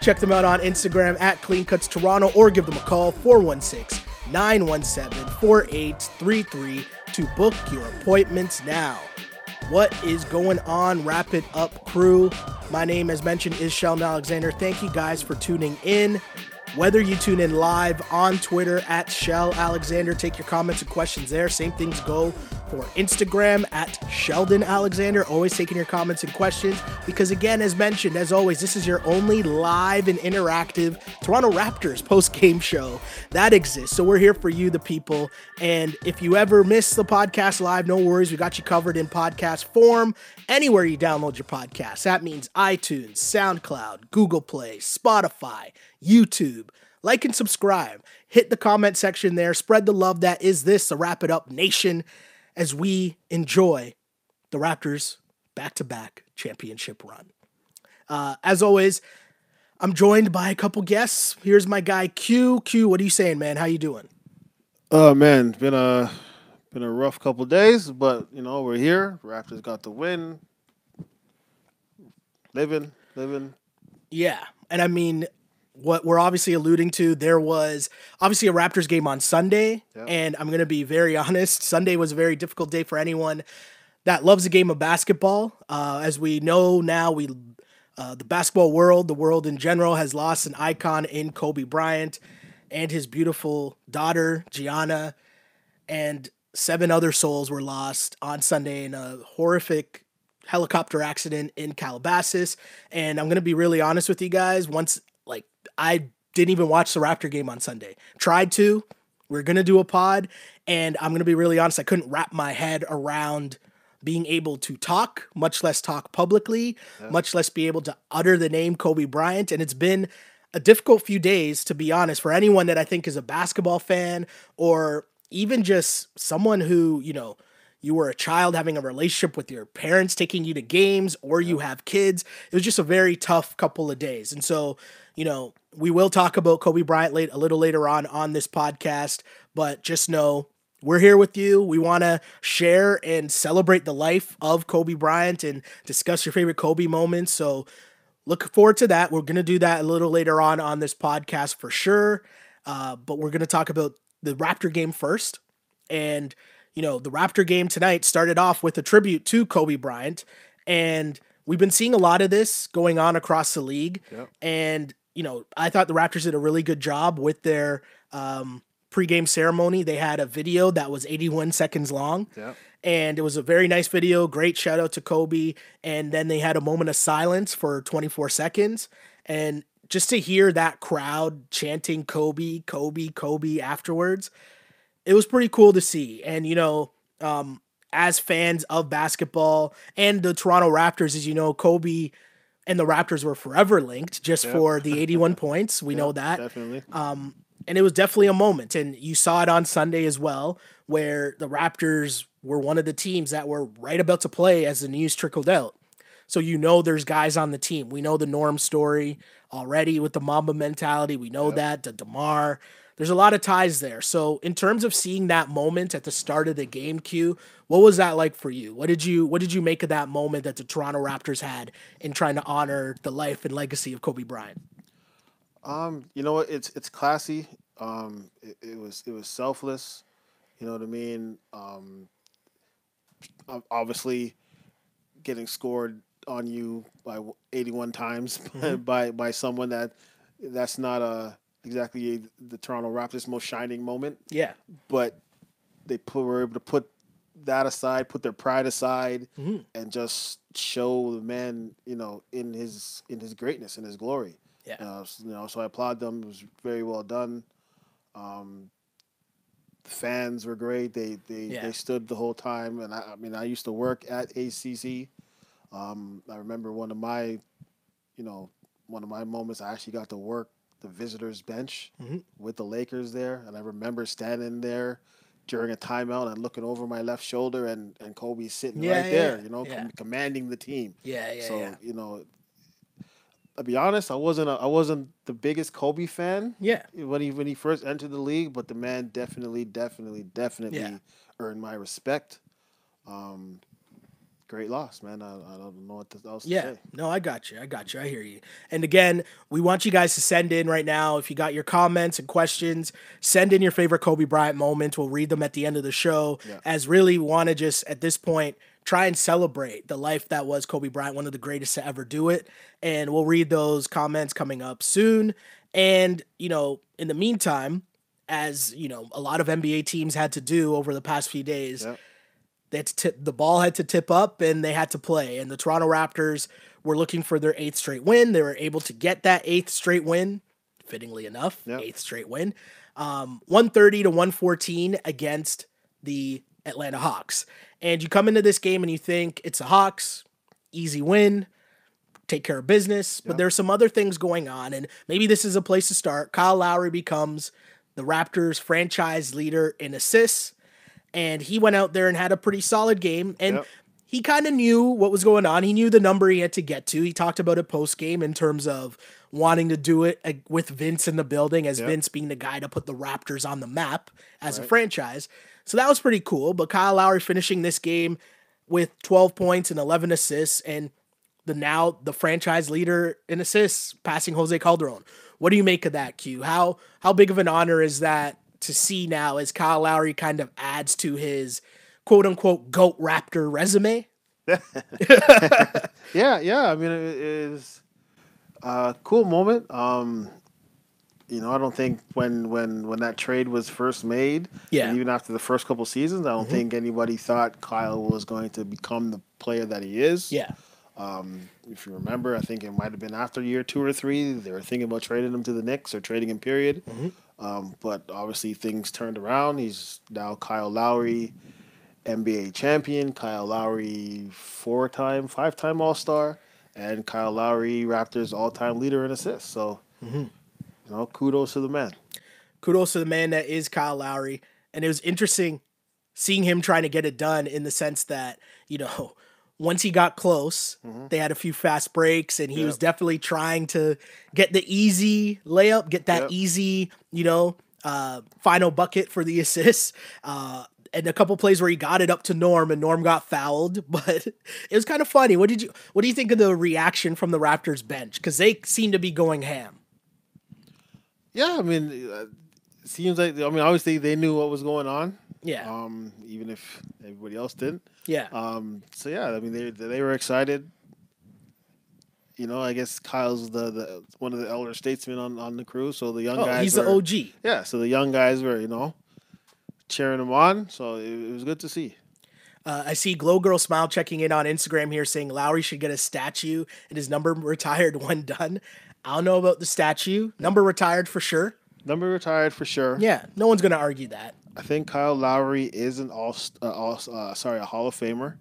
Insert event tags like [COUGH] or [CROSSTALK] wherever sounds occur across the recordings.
Check them out on Instagram at Clean Cuts Toronto or give them a call 416 917 4833 to book your appointments now. What is going on, Wrap It Up crew? My name, as mentioned, is Sheldon Alexander. Thank you guys for tuning in. Whether you tune in live on Twitter at Shell Alexander, take your comments and questions there. Same things go for Instagram at Sheldon Alexander. Always taking your comments and questions because, again, as mentioned, as always, this is your only live and interactive Toronto Raptors post game show that exists. So we're here for you, the people. And if you ever miss the podcast live, no worries. We got you covered in podcast form anywhere you download your podcast. That means iTunes, SoundCloud, Google Play, Spotify. YouTube. Like and subscribe. Hit the comment section there. Spread the love that is this, the Wrap It Up Nation, as we enjoy the Raptors back to back championship run. Uh, as always, I'm joined by a couple guests. Here's my guy Q. Q, what are you saying, man? How you doing? Oh man, been a been a rough couple days, but you know we're here. Raptors got the win. Living, living. Yeah, and I mean, what we're obviously alluding to, there was obviously a Raptors game on Sunday, Yep. and I'm going to be very [LAUGHS] honest. Sunday was a very difficult day for anyone that loves the game of basketball. Uh, as we know now, we uh, the basketball world, the world in general, has lost an icon in Kobe Bryant and his beautiful daughter Gianna, and seven other souls were lost on Sunday in a horrific helicopter accident in Calabasas. And I'm gonna be really honest with you guys. Once I didn't even watch the Raptor game on Sunday. Tried to. We're gonna do a pod, and I'm gonna be really honest. I couldn't wrap my head around being able to talk, much less talk publicly, much less be able to utter the name Kobe Bryant. And it's been a difficult few days, to be honest, for anyone that I think is a basketball fan or even just someone who, you know, you were a child having a relationship with your parents taking you to games or you have kids. It was just a very tough couple of days. And so, you know, we will talk about Kobe Bryant late a little later on on this podcast, but just know we're here with you. We want to share and celebrate the life of Kobe Bryant and discuss your favorite Kobe moments. So, look forward to that. We're going to do that a little later on on this podcast for sure. Uh, but we're going to talk about the Raptor game first. And, you know, the Raptor game tonight started off with a tribute to Kobe Bryant. And we've been seeing a lot of this going on across the league. Yep. And, you know, I thought the Raptors did a really good job with their um, pregame ceremony. They had a video that was 81 seconds long Yep. and it was a very nice video. Great shout out to Kobe. And then they had a moment of silence for 24 seconds. And just to hear that crowd chanting Kobe, Kobe, Kobe afterwards, it was pretty cool to see. And, you know, um, as fans of basketball and the Toronto Raptors, as you know, Kobe and the Raptors were forever linked just Yep. for the 81 [LAUGHS] points. We know that Definitely. um, and it was definitely a moment. And you saw it on Sunday as well, where the Raptors were one of the teams that were right about to play as the news trickled out. So you know there's guys on the team. We know the Norm story already with the Mamba mentality. We know that the Demar. There's a lot of ties there. So in terms of seeing that moment at the start of the game, Q, what was that like for you? What did you what did you make of that moment that the Toronto Raptors had in trying to honor the life and legacy of Kobe Bryant? Um, you know what? It's it's classy. Um, it, it was it was selfless. You know what I mean? Um, obviously, getting scored on you by eighty-one times [LAUGHS] by by someone that that's not a exactly the Toronto Raptors' most shining moment, Yeah. but they put, were able to put that aside, put their pride aside, Mhm. and just show the man, you know, in his in his greatness, in his glory. Yeah. Uh, you know, so I applaud them. It was very well done. Um, the fans were great. They they, Yeah. they stood the whole time, and I, I mean, I used to work at ACC. Um, I remember one of my, you know, one of my moments. I actually got to work the visitors bench Mm-hmm. with the Lakers there, and I remember standing there during a timeout and looking over my left shoulder, and and Kobe sitting Yeah, right yeah, there, you know, yeah. com- commanding the team. Yeah, yeah, so you know, I'll be honest, I wasn't a, I wasn't the biggest Kobe fan Yeah. when he when he first entered the league, but the man definitely, definitely, definitely earned my respect. Um, great loss, man. I, I don't know what else to Yeah, say. no, I got you. I got you. I hear you. And again, we want you guys to send in right now. If you got your comments and questions, send in your favorite Kobe Bryant moments. We'll read them at the end of the show. Yeah. As really want to just at this point try and celebrate the life that was Kobe Bryant, one of the greatest to ever do it. And we'll read those comments coming up soon. And you know, in the meantime, as you know, a lot of NBA teams had to do over the past few days Yep. They had to tip the ball had to tip up and they had to play. And the toronto raptors were looking for their eighth straight win. They were able to get that eighth straight win fittingly enough Yep. eighth straight win um, 130 to 114 against the atlanta hawks. And you come into this game and you think it's the hawks easy win take care of business but there's some other things going on. And maybe this is a place to start. Kyle lowry becomes the raptors franchise leader in assists and he went out there and had a pretty solid game. And Yep. he kind of knew what was going on. He knew the number he had to get to. He talked about it post game in terms of wanting to do it with vince in the building as Yep. vince being the guy to put the raptors on the map as a franchise. So that was pretty cool. But kyle lowry finishing this game with 12 points and 11 assists and the now the franchise leader in assists passing jose calderon. What do you make of that q? How how big of an honor is that to see now as Kyle Lowry kind of adds to his quote unquote GOAT Raptor resume. [LAUGHS] Yeah, yeah. I mean, it is a cool moment. Um, you know, I don't think when when when that trade was first made, Yeah. and even after the first couple seasons, I don't think anybody thought Kyle was going to become the player that he is. Yeah. Um, if you remember, I think it might have been after year two or three, they were thinking about trading him to the Knicks or trading him. Period. Um, but obviously things turned around. He's now Kyle Lowry, NBA champion. Kyle Lowry, four-time, five-time All-Star, and Kyle Lowry, Raptors all-time leader in assists. So, you know, kudos to the man. Kudos to the man that is Kyle Lowry. And it was interesting seeing him trying to get it done in the sense that, you know, once he got close, they had a few fast breaks and he was definitely trying to get the easy layup, get that Yep. easy, you know, uh, final bucket for the [LAUGHS] assist. Uh, and a couple plays where he got it up to Norm and Norm got fouled, [LAUGHS] but it was kind of funny. What did you what do you think of the reaction from the Raptors bench? Cuz they seem to be going ham. Yeah, I mean, uh, it seems like I mean, obviously they knew what was going on. Yeah. Um, even if everybody else didn't. Yeah. Um, so yeah, I mean they they were excited. You know, I guess Kyle's the, the one of the elder statesmen on, on the crew, so the young oh, guys. he's were, the OG. Yeah, so the young guys were you know cheering him on, so it, it was good to see. Uh, I see Glow Girl Smile checking in on Instagram here saying Lowry should get a statue and his number [LAUGHS] retired when done. I don't know about the statue. Number retired for sure. Number retired for sure. Yeah, no one's going to argue that. I think Kyle Lowry is an all, uh, all uh, sorry a Hall of Famer.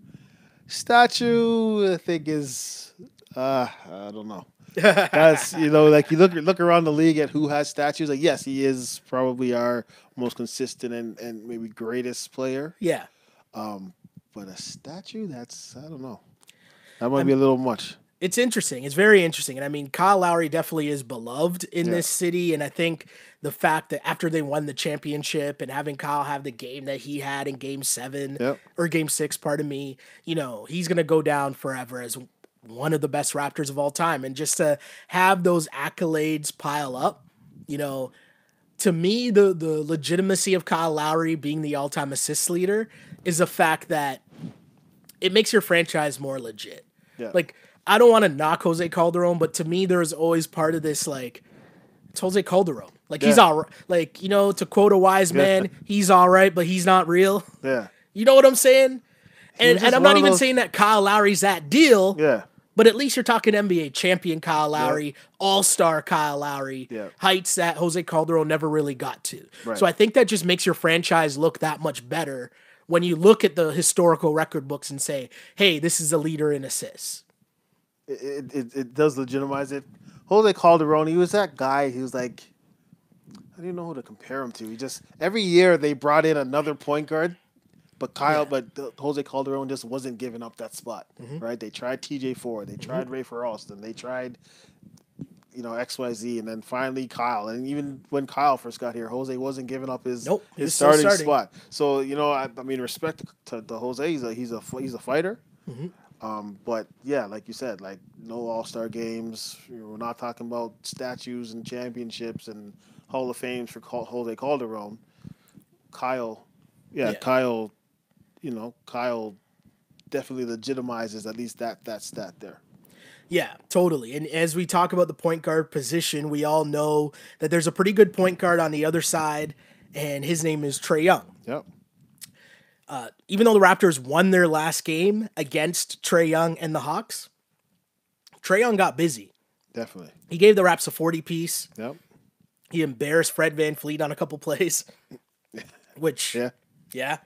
Statue, I think is uh, I don't know. [LAUGHS] That's you know like you look look around the league at who has statues. Like yes, he is probably our most consistent and, and maybe greatest player. Yeah. Um, but a statue, that's I don't know. That might be a little much. It's interesting. It's very interesting. And I mean, Kyle Lowry definitely is beloved in Yeah. this city. And I think the fact that after they won the championship and having Kyle have the game that he had in game seven Yep. or game six, pardon me, you know, he's going to go down forever as one of the best Raptors of all time. And just to have those accolades pile up, you know, to me, the the legitimacy of Kyle Lowry being the all time assist leader is the fact that it makes your franchise more legit. Yeah. Like, I don't want to knock Jose Calderon, but to me, there's always part of this like it's Jose Calderon. Like he's Yeah. all right. Like you know, to quote a wise man, he's all right, but he's not real. Yeah. You know what I'm saying? And and I'm not even those- saying that Kyle Lowry's that deal. Yeah. But at least you're talking NBA champion Kyle Lowry, All Star Kyle Lowry, Yeah. heights that Jose Calderon never really got to. Right. So I think that just makes your franchise look that much better when you look at the historical record books and say, "Hey, this is a leader in assists." It, it, it does legitimize it. Jose Calderon, he was that guy. He was like, I didn't know who to compare him to. He just every year they brought in another point guard, but Kyle, Yeah. but Jose Calderon just wasn't giving up that spot. Mm-hmm. Right? They tried T.J. Ford, they tried Rafer Alston, they tried, you know, X Y Z, and then finally Kyle. And even when Kyle first got here, Jose wasn't giving up his Nope, his starting, starting. spot. So you know, I, I mean, respect to, to Jose. He's a he's a he's a fighter. Mm-hmm. Um, but yeah, like you said, like no All Star games. We're not talking about statues and championships and Hall of Fames for Cal- Jose Calderon. Kyle, yeah, Yeah. Kyle, you know, Kyle definitely legitimizes at least that that stat there. Yeah, totally. And as we talk about the point guard position, we all know that there's a pretty good point guard on the other side, and his name is Trey Young. Yep. Uh, even though the Raptors won their last game against Trey Young and the Hawks, Trey Young got busy. Definitely. He gave the Raps a 40 piece. Yep. He embarrassed Fred VanVleet on a couple plays, [LAUGHS] which, yeah, Yeah.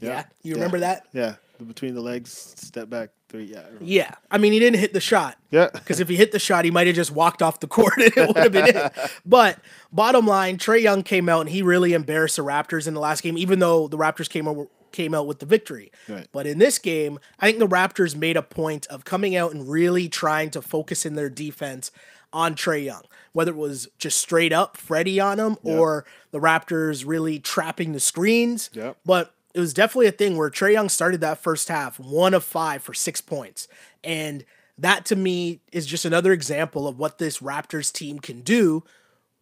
yeah. You Yeah. remember that? Yeah. The Between the legs, step back, three. Yeah. I. Yeah. I mean, he didn't hit the shot. Yeah. [LAUGHS] Because if he hit the shot, he might have just walked off the court [LAUGHS] and it would have been it. But bottom line, Trey Young came out and he really embarrassed the Raptors in the last game, even though the Raptors came over, came out with the victory. Right. But in this game, I think the Raptors made a point of coming out and really trying to focus in their defense on Trey Young, whether it was just straight up Freddie on him or the Raptors really trapping the screens. Yep. But it was definitely a thing where Trey Young started that first half one of five for six points. And that to me is just another example of what this Raptors team can do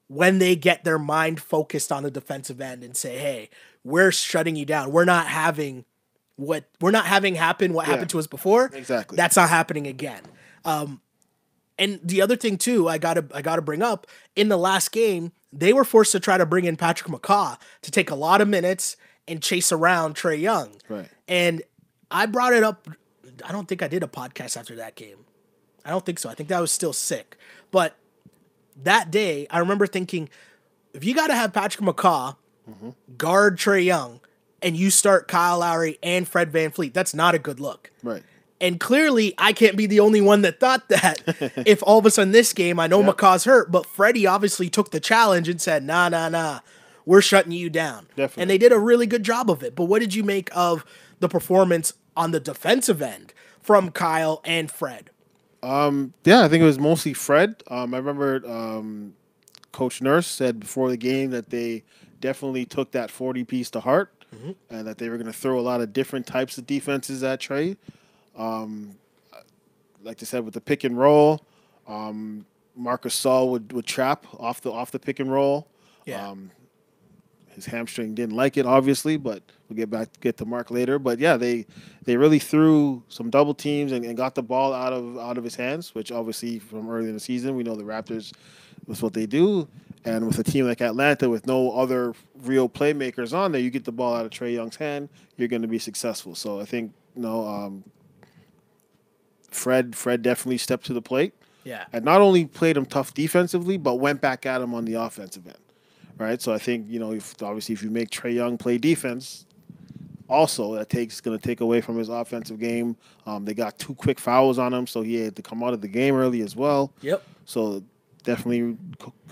when they get their mind focused on the defensive end and say, hey, we're shutting you down. We're not having what we're not having happen what happened to us before. Exactly. That's not happening again. Um, and the other thing too, I gotta I gotta bring up in the last game, they were forced to try to bring in Patrick McCaw to take a lot of minutes and chase around Trey Young. Right. And I brought it up. I don't think I did a podcast after that game. I don't think so. I think that was still sick. But that day, I remember thinking, if you got to have Patrick McCaw guard Trey Young and you start Kyle Lowry and Fred VanVleet, that's not a good look. Right. And clearly, I can't be the only one that thought that. [LAUGHS] if all of a sudden this game, I know McCaw's hurt, but Freddie obviously took the challenge and said, nah, nah, nah, we're shutting you down. Definitely. And they did a really good job of it. But what did you make of the performance on the defensive end from Kyle and Fred? Um, Yeah, I think it was mostly Fred. Um, I remember um, Coach Nurse said before the game that they definitely took that 40 piece to heart and that they were going to throw a lot of different types of defenses at Trey. Um, like they said, with the pick and roll, um, Marc Gasol would, would trap off the off the pick and roll. Yeah. Um, his hamstring didn't like it, obviously, but we'll get back get to Mark later. But yeah, they they really threw some double teams and, and got the ball out of out of his hands, which obviously from early in the season we know the Raptors was what they do. And with a team like Atlanta with no other real playmakers on there, you get the ball out of Trey Young's hand, you're going to be successful. So I think you know um, Fred Fred definitely stepped to the plate Yeah. and not only played him tough defensively, but went back at him on the offensive end. Right. So I think you know, if obviously if you make Trey Young play defense, also that takes going to take away from his offensive game. Um, they got two quick fouls on him, so he had to come out of the game early as well. Yep. So definitely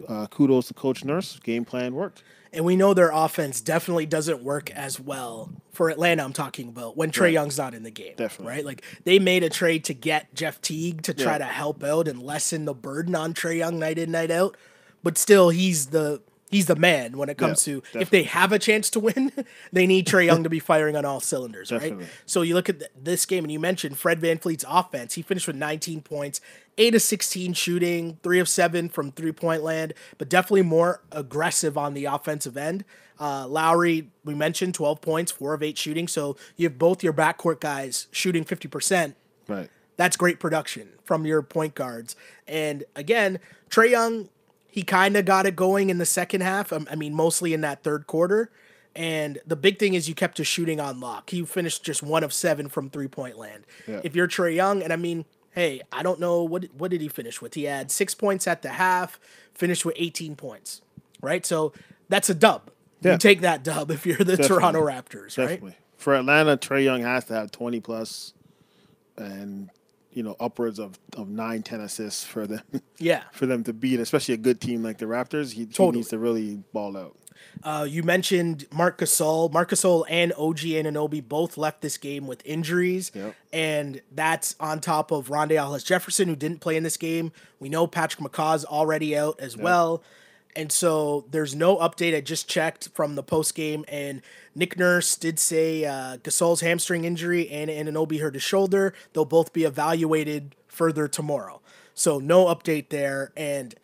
uh, kudos to Coach Nurse. Game plan worked. And we know their offense definitely doesn't work as well for Atlanta. I'm talking about when Trey Right. Young's not in the game. Definitely. Right? Like they made a trade to get Jeff Teague to try Yeah. to help out and lessen the burden on Trey Young night in, night out. But still, he's the he's the man when it comes Yeah, to if they have a chance to win, [LAUGHS] they need Trey Young to be [LAUGHS] firing on all cylinders, right? So you look at th- this game and you mentioned Fred VanVleet's offense. He finished with 19 points, 8 of 16 shooting, 3 of 7 from three point land, but definitely more aggressive on the offensive end. Uh, Lowry, we mentioned 12 points, 4 of 8 shooting. So you have both your backcourt guys shooting 50%. Right. That's great production from your point guards. And again, Trey Young, he kind of got it going in the second half. Um, I mean, mostly in that third quarter. And the big thing is you kept his shooting on lock. He finished just one of seven from three point land. Yeah. If you're Trey Young, and I mean, hey, I don't know what what did he finish with? He had six points at the half, finished with 18 points, right? So that's a dub. Yeah. You take that dub if you're the Toronto Raptors, right? Definitely. For Atlanta, Trey Young has to have 20 plus, and you know upwards of, of nine, ten assists for them Yeah. [LAUGHS] for them to beat, especially a good team like the Raptors. He, he needs to really ball out. Uh, you mentioned Marc Gasol. Marc Gasol and OG Anunoby both left this game with injuries, Yep. and that's on top of Rondae Hollis Jefferson, who didn't play in this game. We know Patrick McCaw's already out as well, and so there's no update. I just checked from the post game, and Nick Nurse did say uh, Gasol's hamstring injury and Anunoby hurt his shoulder. They'll both be evaluated further tomorrow. So no update there, and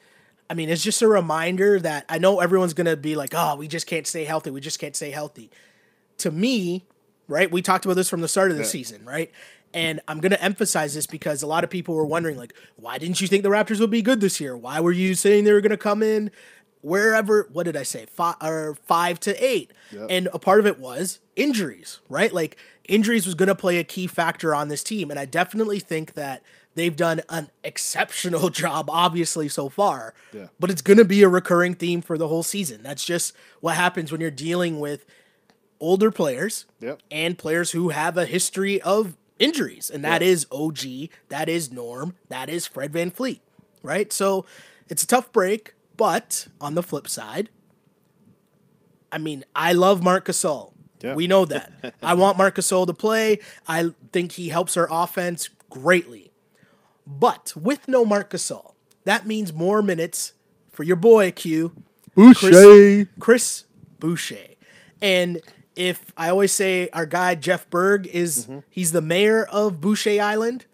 I mean, it's just a reminder that I know everyone's going to be like, oh, we just can't stay healthy. We just can't stay healthy. To me, right, we talked about this from the start of the season, right? And I'm going to emphasize this because a lot of people were wondering, like, why didn't you think the Raptors would be good this year? Why were you saying they were going to come in wherever, what did I say, five, or five to eight? And a part of it was injuries, right? Like, injuries was going to play a key factor on this team. And I definitely think that they've done an exceptional [LAUGHS] job, obviously, so far. Yeah. But it's going to be a recurring theme for the whole season. That's just what happens when you're dealing with older players Yep. and players who have a history of injuries. And that is OG, that is Norm, that is Fred VanVleet, right? So it's a tough break, but on the flip side, I mean, I love Marc Gasol. Yeah. We know that. [LAUGHS] I want Marc Gasol to play. I think he helps our offense greatly. But with no Marc Gasol, that means more minutes for your boy Q, Chris, Chris Boucher. And if I always say our guy Jeff Berg is he's the mayor of Boucher Island,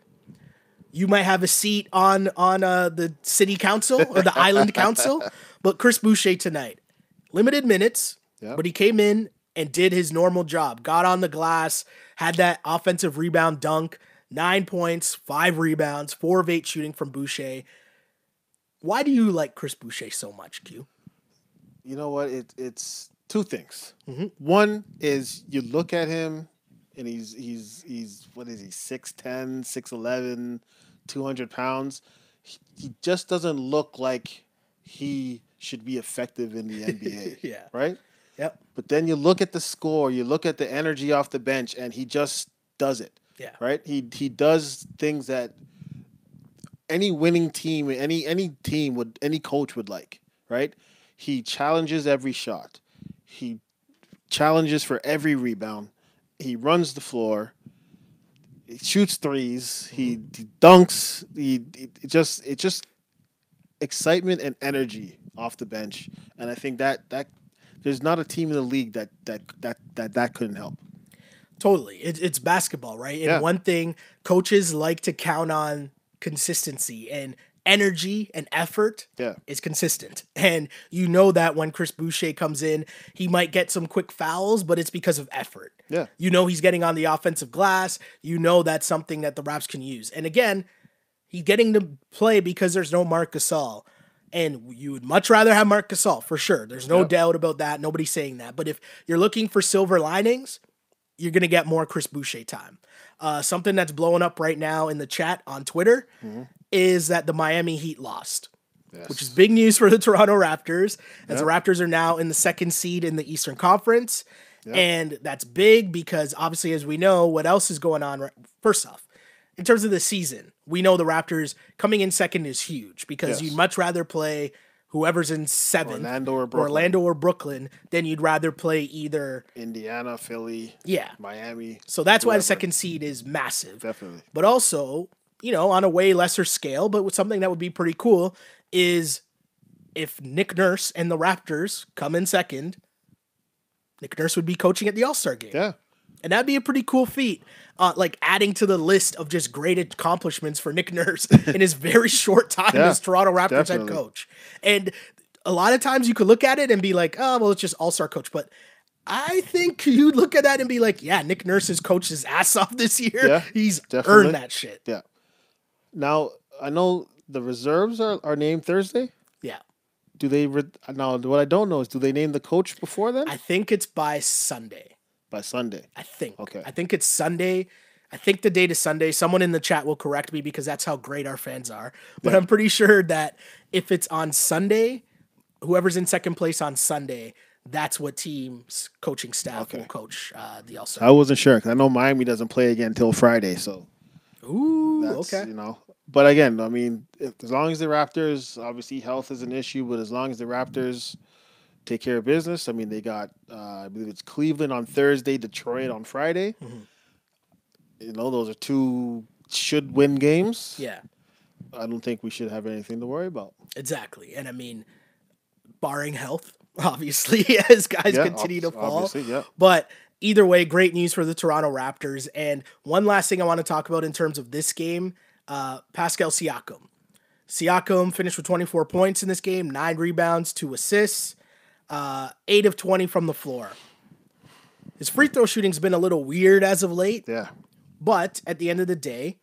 you might have a seat on on uh, the city council or the island [LAUGHS] council. But Chris Boucher tonight, limited minutes, Yeah. but he came in and did his normal job. Got on the glass, had that offensive rebound dunk, nine points, five rebounds, four of eight shooting from Boucher. Why do you like Chris Boucher so much, Q? You know what? It, it's two things. Mm-hmm. One is you look at him and he's he's he's what is he 6'10", 6'11", 200 pounds. He, he just doesn't look like he should be effective in the NBA. [LAUGHS] Yeah. Right? Yep. But then you look at the score, you look at the energy off the bench, and he just does it. Yeah. Right? He he does things that any winning team, any any team would any coach would like, right? He challenges every shot. He challenges for every rebound. He runs the floor. He shoots threes. He, mm-hmm. he dunks. He, he it just it just excitement and energy off the bench. And I think that that there's not a team in the league that that that that, that couldn't help. Totally. It, it's basketball, right? And Yeah. one thing coaches like to count on consistency and energy and effort Yeah. is consistent. And you know that when Chris Boucher comes in, he might get some quick fouls, but it's because of effort. Yeah. You know he's getting on the offensive glass. You know that's something that the Raps can use. And again, he's getting to play because there's no Marc Gasol. And you would much rather have Marc Gasol for sure. There's no Yep. doubt about that. Nobody's saying that. But if you're looking for silver linings, you're going to get more Chris Boucher time. Uh, something that's blowing up right now in the chat on Twitter is that the Miami Heat lost, which is big news for the [LAUGHS] Toronto Raptors, as the Raptors are now in the second seed in the Eastern Conference. And that's big because obviously, as we know, what else is going on? right- First off, in terms of the season, we know the Raptors coming in second is huge because Yes. you'd much rather play whoever's in seventh, Orlando or Brooklyn. Orlando or Brooklyn, than you'd rather play either. Indiana, Philly, Yeah. Miami. So that's why the second seed is massive. Definitely. But also, you know, on a way lesser scale, but with something that would be pretty cool is if Nick Nurse and the Raptors come in second, Nick Nurse would be coaching at the All Star game. Yeah. And that'd be a pretty cool feat. Uh, like adding to the list of just great accomplishments for Nick Nurse [LAUGHS] in his very short time Yeah, as Toronto Raptors head coach. And a lot of times you could look at it and be like, oh, well, it's just all star coach. But I think you'd look at that and be like, yeah, Nick Nurse has coached his ass [LAUGHS] off this year. Yeah, He's definitely. earned that shit. Yeah. Now I know the reserves are, are named Thursday. Yeah. Do they? Re- now what I don't know is do they name the coach before then? I think it's by Sunday. By Sunday. I think. Okay. I think it's Sunday. I think the date is Sunday. Someone in the chat will correct me because that's how great our fans are. But I'm pretty sure that if it's on Sunday, whoever's in second place on Sunday, that's what team's coaching staff Okay. will coach uh, the All I wasn't sure because I know Miami doesn't play again until Friday. So Ooh, That's, okay. You know, but again, I mean, if, as long as the Raptors, obviously health is an issue, but as long as the Raptors take care of business, I mean, they got, uh, I believe it's Cleveland on Thursday, Detroit on Friday. Mhm. You know, those are two should win games. Yeah, I don't think we should have anything to worry about. exactly. And I mean, barring health, [LAUGHS] obviously, [LAUGHS] as guys Yeah, continue to fall. Yeah. But either way, great news for the Toronto Raptors. And one last thing I want to talk about in terms of this game uh, Pascal Siakam. Siakam finished with 24 points in this game, nine rebounds, two assists, uh, eight of 20 from the floor. His free throw shooting's been a little weird as of late, Yeah. but at the end of the day,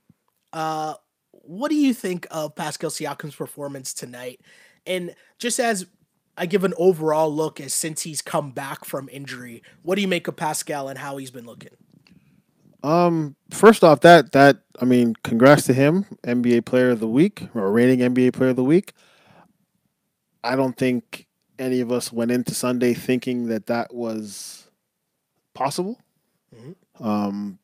uh, what do you think of Pascal Siakam's performance tonight? And just as I give an overall look as since he's come back from injury, what do you make of Pascal and how he's been looking? Um, first off, that that I mean, congrats to him, NBA Player of the Week or reigning NBA Player of the Week. I don't think any of us went into Sunday thinking that that was possible. Mhm. Um,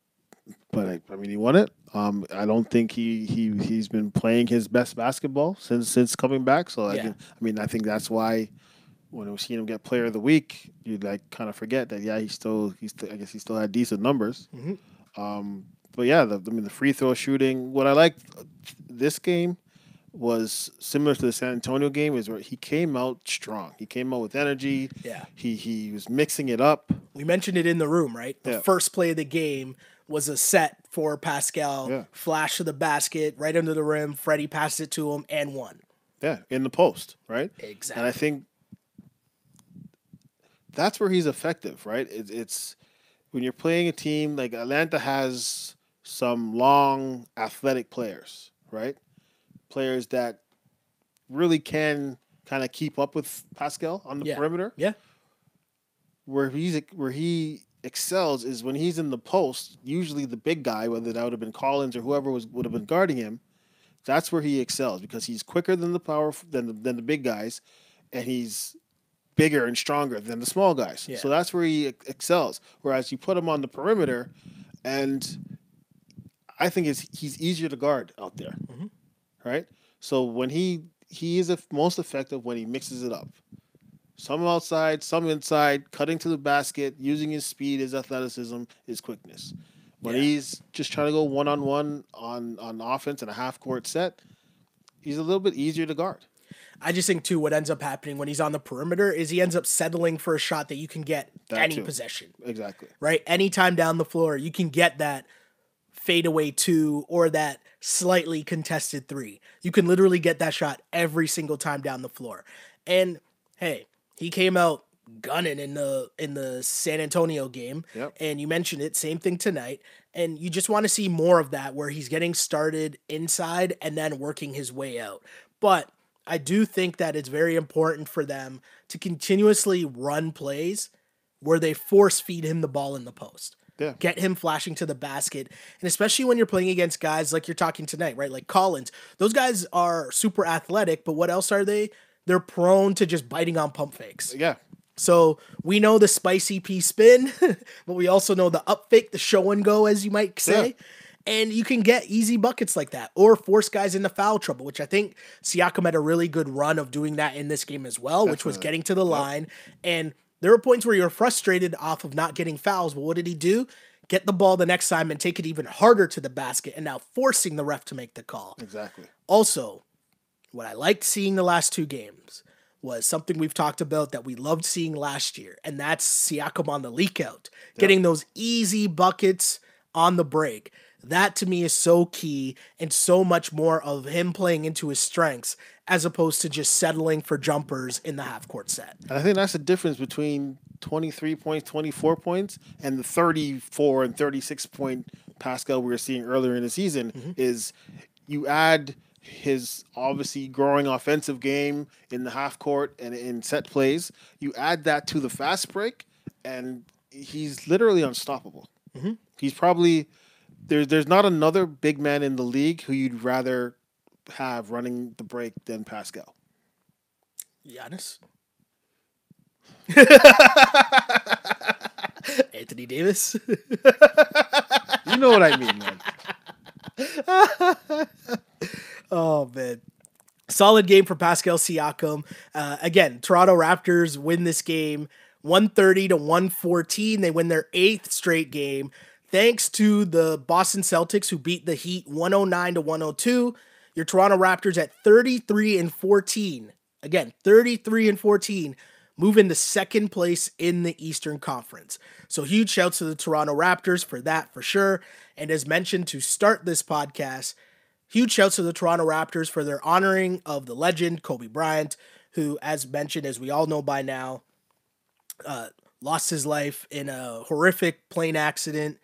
but I, I mean, he won it. Um, I don't think he he he's been playing his best basketball since since coming back. So I, Yeah. can, I mean, I think that's why when we seen him get Player of the Week, you'd like kind of forget that. Yeah, he still he's still, I guess he still had decent numbers. Mhm. Um, but yeah, the, I mean the free throw shooting. What I liked this game was similar to the San Antonio game is where he came out strong. He came out with energy. Yeah. He he was mixing it up. We mentioned it in the room, right? The Yeah. first play of the game was a set for Pascal, Yeah. flash to the basket, right under the rim. Freddie passed it to him and won. Yeah, in the post, right? Exactly. And I think that's where he's effective, right? It, it's when you're playing a team like Atlanta has some long athletic players, right? Players that really can kind of keep up with Pascal on the Yeah. perimeter. Yeah. Where he's where he excels is when he's in the post. Usually, the big guy, whether that would have been Collins or whoever was would have been guarding him, that's where he excels because he's quicker than the power than the, than the big guys, and he's bigger and stronger than the small guys. Yeah. So that's where he ex- excels. Whereas you put him on the perimeter, and I think it's he's easier to guard out there, Mhm. Right? So when he he is most effective when he mixes it up. Some outside, some inside, cutting to the basket, using his speed, his athleticism, his quickness. When Yeah. he's just trying to go one on one on on offense in a half court set, he's a little bit easier to guard. I just think too what ends up happening when he's on the perimeter is he ends up settling for a shot that you can get That any too. possession. Exactly. Right? Anytime down the floor, you can get that fadeaway two or that slightly contested three. You can literally get that shot every single time down the floor. And hey, he came out gunning in the in the San Antonio game. Yep. And you mentioned it, same thing tonight. And you just want to see more of that where he's getting started inside and then working his way out. But I do think that it's very important for them to continuously run plays where they force feed him the ball in the post. Yeah. Get him flashing to the basket. And especially when you're playing against guys like you're talking tonight, right? Like Collins. Those guys are super athletic, but what else are they? They're prone to just biting on pump fakes. Yeah. So we know the spicy P spin, [LAUGHS] but we also know the up fake, the show and go, as you might say. And you can get easy buckets like that or force guys into foul trouble, which I think Siakam had a really good run of doing that in this game as well, which was getting to the line. And there were points where you were frustrated off of not getting fouls, but what did he do? Get the ball the next time and take it even harder to the basket and now forcing the ref to make the call. Exactly. Also, what I liked seeing the last two games was something we've talked about that we loved seeing last year, and that's Siakam on the leak out, getting those easy buckets on the break. That to me is so key and so much more of him playing into his strengths as opposed to just settling for jumpers in the half court set. And I think that's the difference between 23 points, 24 points, and the 34 and 36 point Pascal we were seeing earlier in the season mm-hmm. is you add his obviously growing offensive game in the half court and in set plays. You add that to the fast break, and he's literally unstoppable. Mm-hmm. He's probably there's there's not another big man in the league who you'd rather have running the break than Pascal. Giannis? [LAUGHS] Anthony Davis? You know what I mean, man. [LAUGHS] Oh man. Solid game for Pascal Siakam. Uh, again, Toronto Raptors win this game 130 to 114. They win their eighth straight game thanks to the Boston Celtics who beat the Heat 109 to 102. Your Toronto Raptors at 33 and 14. Again, 33 and 14 move into second place in the Eastern Conference. So huge shouts to the Toronto Raptors for that for sure. And as mentioned to start this podcast, huge shouts to the Toronto Raptors for their honoring of the legend Kobe Bryant, who, as mentioned, as we all know by now, uh, lost his life in a horrific plane accident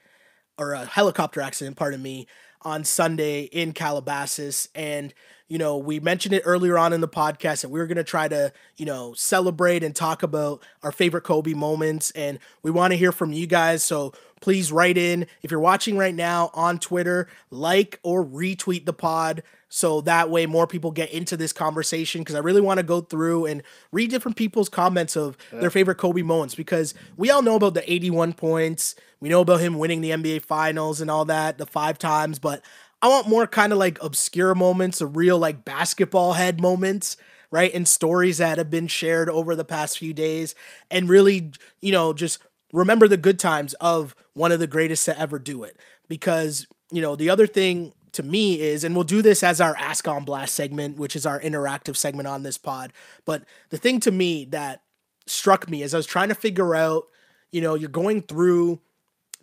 or a helicopter accident, pardon me, on Sunday in Calabasas. And, you know, we mentioned it earlier on in the podcast that we were going to try to, you know, celebrate and talk about our favorite Kobe moments. And we want to hear from you guys. So please write in. If you're watching right now on Twitter, like or retweet the pod so that way more people get into this conversation because I really want to go through and read different people's comments of yeah. their favorite Kobe moments because we all know about the 81 points. We know about him winning the NBA finals and all that, the five times, but I want more kind of like obscure moments, of real like basketball head moments, right? And stories that have been shared over the past few days and really, you know, just remember the good times of one of the greatest to ever do it because, you know, the other thing to me is, and we'll do this as our Ask on Blast segment, which is our interactive segment on this pod. But the thing to me that struck me as I was trying to figure out, you know, you're going through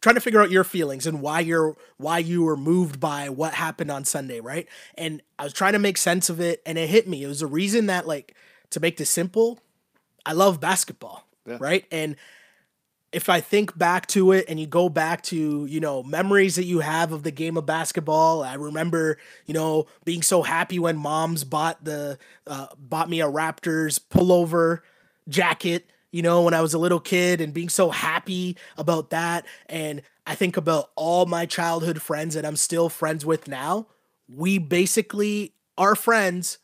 trying to figure out your feelings and why you're why you were moved by what happened on Sunday, right? And I was trying to make sense of it and it hit me. It was a reason that like to make this simple, I love basketball, yeah. right? And if I think back to it and you go back to, you know, memories that you have of the game of basketball, I remember, you know, being so happy when moms bought the uh, bought me a Raptors pullover jacket, you know, when I was a little kid and being so happy about that and I think about all my childhood friends that I'm still friends with now. We basically are friends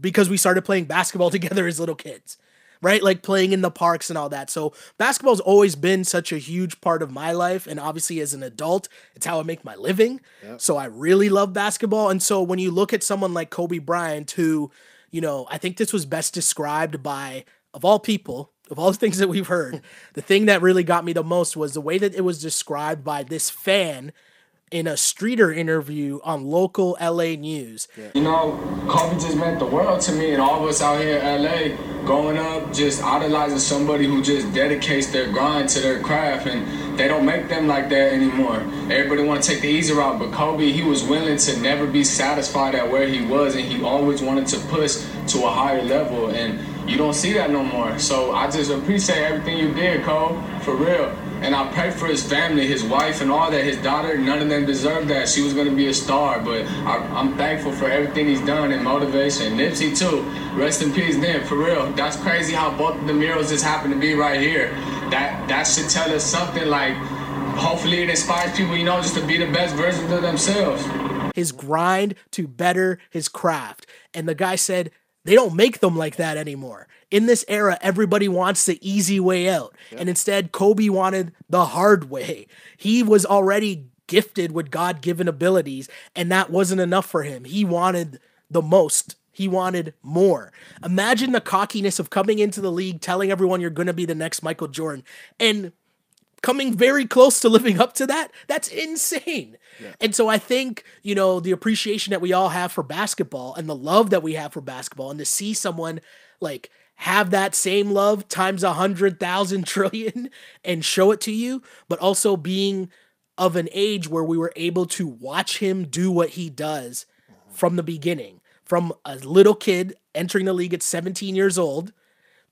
because we started playing basketball [LAUGHS] together as little kids right? Like playing in the parks and all that. So basketball's always been such a huge part of my life. And obviously, as an adult, it's how I make my living. Yep. So I really love basketball. And so when you look at someone like Kobe Bryant, who, you know, I think this was best described by, of all people, of all the [LAUGHS] things that we've heard, [LAUGHS] the thing that really got me the most was the way that it was described by this fan in a Streeter interview on local LA news. You know, Kobe just meant the world to me, and all of us out here in LA growing up just idolizing somebody who just dedicates their grind to their craft, and they don't make them like that anymore. Everybody want to take the easy route, but Kobe, he was willing to never be satisfied at where he was, and he always wanted to push to a higher level, and you don't see that no more. So I just appreciate everything you did, Cole, for real. And I pray for his family, his wife, and all that. His daughter, none of them deserved that. She was going to be a star, but I, am thankful for everything he's done and motivation. Nipsey, too. Rest in peace, Nip, for real. That's crazy how both of the murals just happen to be right here. That, that should tell us something like, hopefully it inspires people, you know, just to be the best version of themselves. His grind to better his craft. And the guy said, they don't make them like that anymore. In this era, everybody wants the easy way out. Yep. And instead, Kobe wanted the hard way. He was already gifted with God given abilities, and that wasn't enough for him. He wanted the most. He wanted more. Imagine the cockiness of coming into the league, telling everyone you're going to be the next Michael Jordan, and coming very close to living up to that. That's insane. Yeah. And so I think, you know, the appreciation that we all have for basketball and the love that we have for basketball and to see someone like have that same love times a hundred thousand [LAUGHS] trillion and show it to you, but also being of an age where we were able to watch him do what he does from the beginning, from a little kid entering the league at 17 years old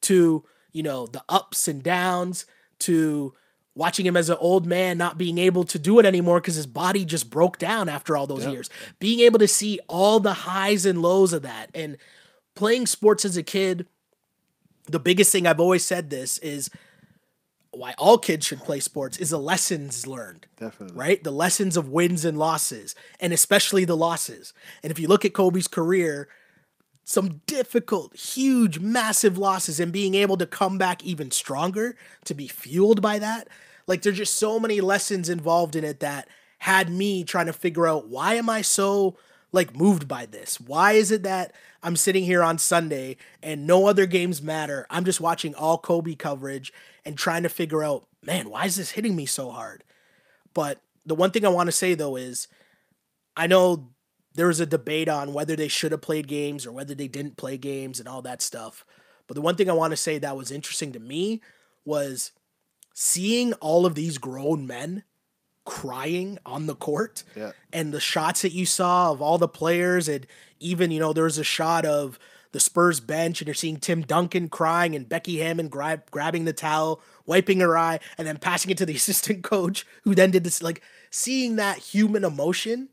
to, you know, the ups and downs to watching him as an old man not being able to do it anymore because his body just broke down after all those yep. years being able to see all the highs and lows of that and playing sports as a kid the biggest thing i've always said this is why all kids should play sports is the lessons learned definitely right the lessons of wins and losses and especially the losses and if you look at kobe's career some difficult, huge, massive losses and being able to come back even stronger to be fueled by that. Like there's just so many lessons involved in it that had me trying to figure out why am I so like moved by this? Why is it that I'm sitting here on Sunday and no other games matter? I'm just watching all Kobe coverage and trying to figure out, man, why is this hitting me so hard? But the one thing I want to say though is I know there was a debate on whether they should have played games or whether they didn't play games and all that stuff. But the one thing I want to say that was interesting to me was seeing all of these grown men crying on the court Yeah. and the shots that you saw of all the players and even you know there was a shot of the Spurs bench and you're seeing Tim Duncan crying and Becky Hammon grab, grabbing the towel wiping her eye and then passing it to the [LAUGHS] assistant coach who then did this like seeing that human emotion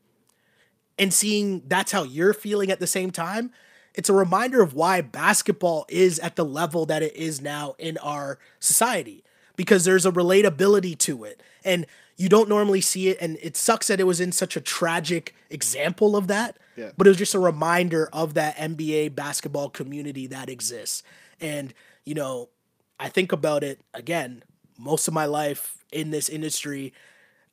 and seeing that's how you're feeling at the same time it's a reminder of why basketball is at the level that it is now in our society because there's a relatability to it and you don't normally see it and it sucks that it was in such a tragic example of that Yeah. but it was just a reminder of that NBA basketball community that exists and you know I think about it again most of my life in this industry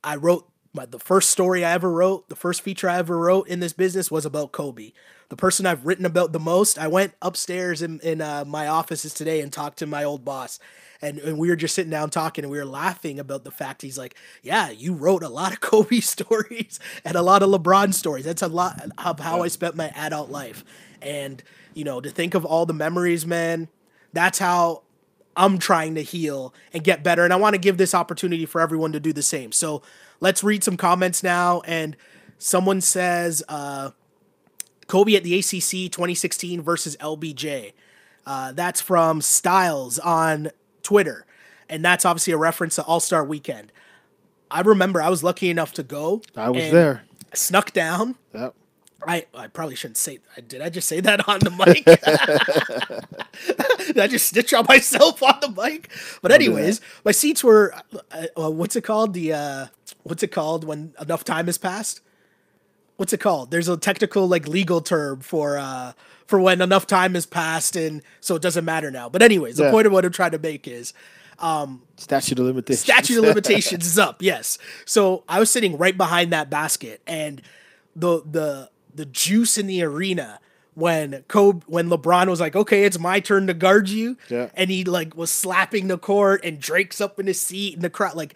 I wrote my, the first story I ever wrote, the first feature I ever wrote in this business was about Kobe. The person I've written about the most, I went upstairs in, in uh, my offices today and talked to my old boss. And, and we were just sitting down talking and we were laughing about the fact he's like, Yeah, you wrote a lot of [LAUGHS] Kobe stories and a lot of LeBron stories. That's a lot of how I spent my adult life. And, you know, to think of all the memories, man, that's how I'm trying to heal and get better. And I want to give this opportunity for everyone to do the same. So let's read some comments now. And someone says, uh, Kobe at the ACC 2016 versus LBJ. Uh, that's from Styles on Twitter. And that's obviously a reference to All Star Weekend. I remember I was lucky enough to go. I was there. Snuck down. Yep. I, I probably shouldn't say. Did I just say that on the mic? [LAUGHS] [LAUGHS] Did I just stitch on myself on the mic? But anyways, my seats were. Uh, uh, what's it called? The uh, what's it called when enough time has passed? What's it called? There's a technical like legal term for uh for when enough time has passed and so it doesn't matter now. But anyways, the point of what I'm trying to make is Statute of limitations. statute of [LAUGHS] limitations is up. Yes. So I was sitting right behind that basket, and the the the juice in the arena when Kobe when LeBron was like, "Okay, it's my turn to guard you," Yeah. and he like was slapping the court, and Drake's up in his seat, and the crowd like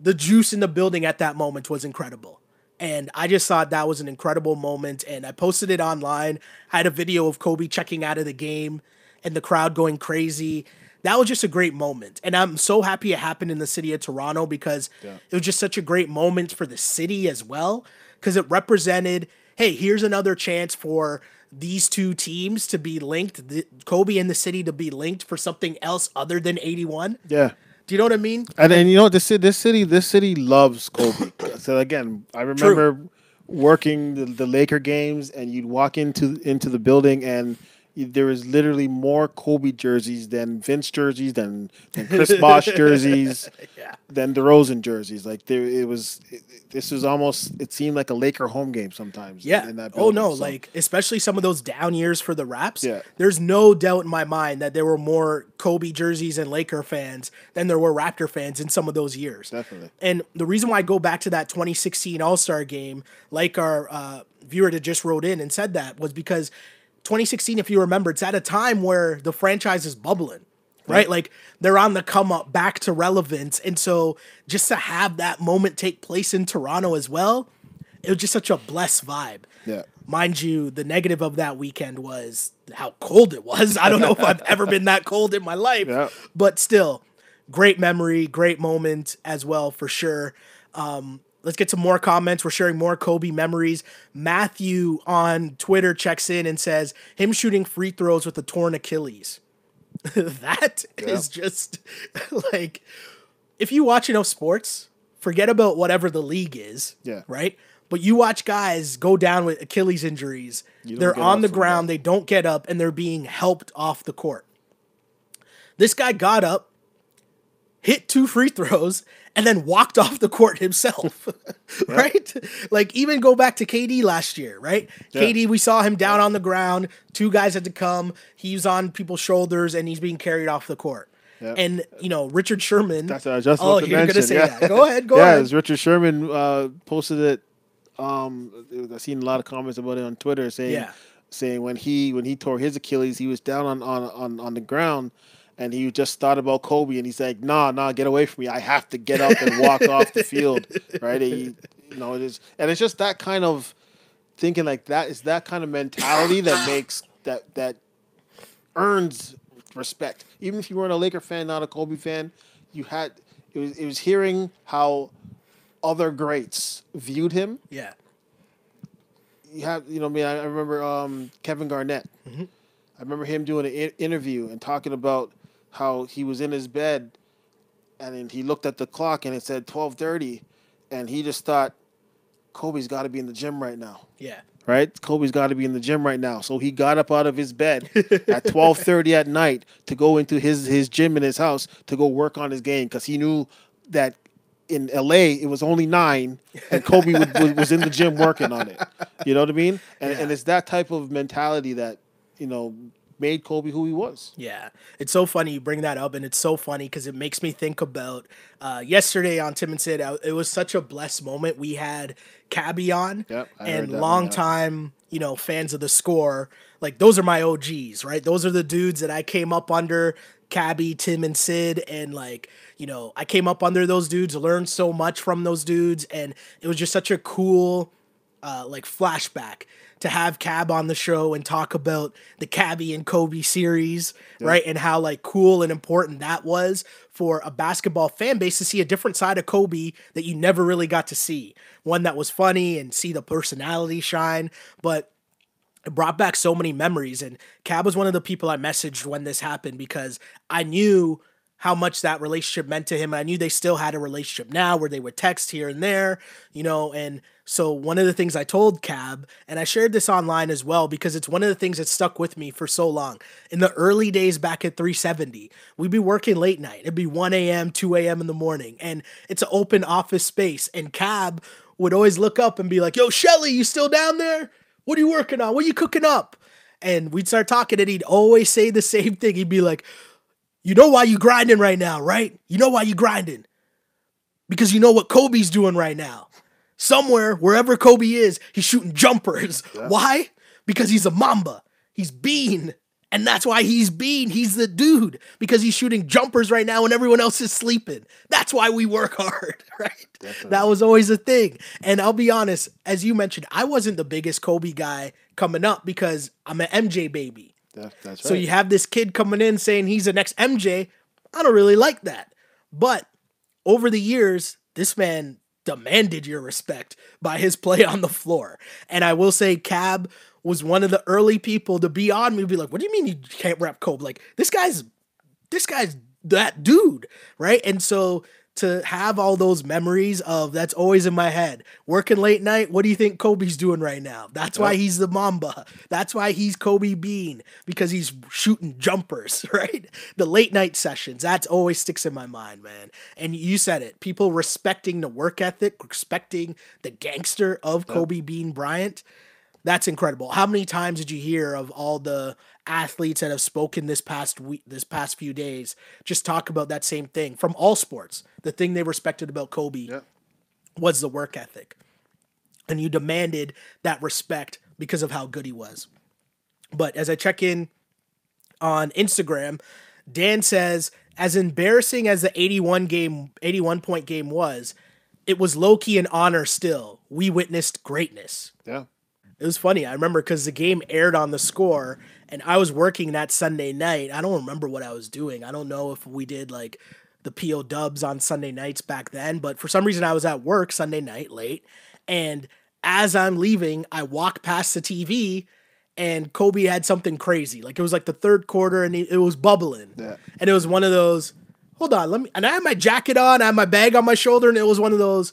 the juice in the building at that moment was incredible. And I just thought that was an incredible moment. And I posted it online. I had a video of Kobe checking out of the game and the crowd going crazy. That was just a great moment. And I'm so happy it happened in the city of Toronto because Yeah. it was just such a great moment for the city as well. Because it represented, hey, here's another chance for these two teams to be linked, the, Kobe and the city to be linked for something else other than 81. Yeah. Do you know what I mean? And and you know this this city this city loves Kobe. [COUGHS] so again, I remember working the, the Laker games, and you'd walk into into the building, and there was literally more Kobe jerseys than Vince jerseys, than than Chris [LAUGHS] Bosh jerseys, Yeah. than DeRozan jerseys. Like there, it was. It, this was almost. It seemed like a Laker home game sometimes. Yeah. In that oh no, So, like especially some of those down years for the Raps. Yeah. There's no doubt in my mind that there were more Kobe jerseys and Laker fans than there were Raptor fans in some of those years. Definitely. And the reason why I go back to that 2016 All Star game, like our uh, viewer that just wrote in and said that, was because 2016, if you remember, it's at a time where the franchise is bubbling. Right? Like they're on the come up back to relevance. And so just to have that moment take place in Toronto as well, it was just such a blessed vibe. Yeah. Mind you, the negative of that weekend was how cold it was. I don't know if I've [LAUGHS] ever been that cold in my life, Yeah. but still, great memory, great moment as well for sure. Um, let's get some more comments. We're sharing more Kobe memories. Matthew on Twitter checks in and says him shooting free throws with a torn Achilles. [LAUGHS] That is just [LAUGHS] like if you watch enough sports, forget about whatever the league is. Yeah. Right. But you watch guys go down with Achilles injuries. They're on the ground. They don't get up, and they're being helped off the court. This guy got up, hit two free throws, and then walked [LAUGHS] off the court himself. [LAUGHS] right? Like even go back to KD last year, right? KD, we saw him down on the ground. Two guys had to come. He's on people's shoulders and he's being carried off the court. Yeah. And you know Richard Sherman. That's what I just oh, to you're mention. gonna say yeah. that? Go ahead. Go [LAUGHS] yeah, ahead. as Richard Sherman uh, posted it Um, I've seen a lot of comments about it on Twitter saying Yeah. saying when he when he tore his Achilles, he was down on on on, on the ground. And he just thought about Kobe, and he's like, "Nah, nah, get away from me! I have to get up and walk off the field." [LAUGHS] Right? He, you know, it is, and it's just that kind of thinking like that is that kind of mentality that makes that that earns respect. Even if you weren't a Laker fan, not a Kobe fan, you had it was it was hearing how other greats viewed him. Yeah. You have you know, I mean, I remember um, Kevin Garnett. I remember him doing an I- interview and talking about how he was in his bed, and then he looked at the clock and it said twelve thirty, and he just thought, Kobe's got to be in the gym right now Yeah. right? Kobe's got to be in the gym right now. So he got up out of his bed [LAUGHS] at 12:30 at night to go into his his gym in his house to go work on his game because he knew that in LA it was only 9 and Kobe would, [LAUGHS] was, was in the gym working on it. You know what I mean? And and it's that type of mentality that, you know, made Kobe who he was. Yeah, it's so funny you bring that up, and it's so funny because it makes me think about uh, yesterday on Tim and Sid. uh, It was such a blessed moment. We had Cabbie on, Yep, and one, long yeah. time, you know, fans of the score. Like those are my OGs, right? Those are the dudes that I came up under. Cabbie, Tim, and Sid, and like you know, I came up under those dudes, learned so much from those dudes, and it was just such a cool uh, like flashback to have Cab on the show and talk about the Cabbie and Kobe series, right? And how like cool and important that was for a basketball fan base to see a different side of Kobe that you never really got to see. One that was funny and see the personality shine, but it brought back so many memories. And Cab was one of the people I messaged when this happened because I knew how much that relationship meant to him. I knew they still had a relationship now where they would text here and there, you know. And so one of the things I told Cab, and I shared this online as well because it's one of the things that stuck with me for so long. In the early days back at 370, we'd be working late night. It'd be 1 a.m., 2 a.m. in the morning, and it's an open office space. And Cab would always look up and be like, Yo, Shelly, you still down there? What are you working on? What are you cooking up? And we'd start talking, and he'd always say the same thing. He'd be like, You know why you grinding right now, right? You know why you grinding? Because you know what Kobe's doing right now. Somewhere, wherever Kobe is, he's shooting jumpers. Why? Because he's a Mamba. He's Bean. And that's why he's Bean. He's the dude. Because he's shooting jumpers right now and everyone else is sleeping. That's why we work [LAUGHS] hard, right? That was always a thing. And I'll be honest, as you mentioned, I wasn't the biggest Kobe guy coming up because I'm an MJ baby. That, that's So you have this kid coming in saying he's the next MJ. I don't really like that. But over the years, this man demanded your respect by his play on the floor. And I will say Cab was one of the early people to be on me be like, what do you mean you can't rap Kobe? Like this guy's this guy's that dude, right? And so to have all those memories of that's always in my head. Working late night, what do you think Kobe's doing right now? That's why he's the Mamba. That's why he's Kobe Bean because he's shooting jumpers, [LAUGHS] right? The late night sessions, that's always sticks in my mind, man. And you said it. People respecting the work ethic, respecting the gangster of Kobe Bean Bryant. That's incredible. How many times did you hear of all the athletes that have spoken this past week, this past few days, just talk about that same thing from all sports? The thing they respected about Kobe Yeah. was the work ethic, and you demanded that respect because of how good he was. But as I check in on Instagram, Dan says, as embarrassing as the 81 game, 81 point game was, it was low key an honor still. We witnessed greatness. Yeah. It was funny. I remember because the game aired on the score and I was working that Sunday night. I don't remember what I was doing. I don't know if we did like the PO dubs on Sunday nights back then, but for some reason I was at work Sunday night late. And as I'm leaving, I walk past the TV and Kobe had something crazy. Like it was like the third quarter and it was bubbling. Yeah. And it was one of those, hold on, let me, and I had my jacket on, I had my bag on my shoulder, and it was one of those,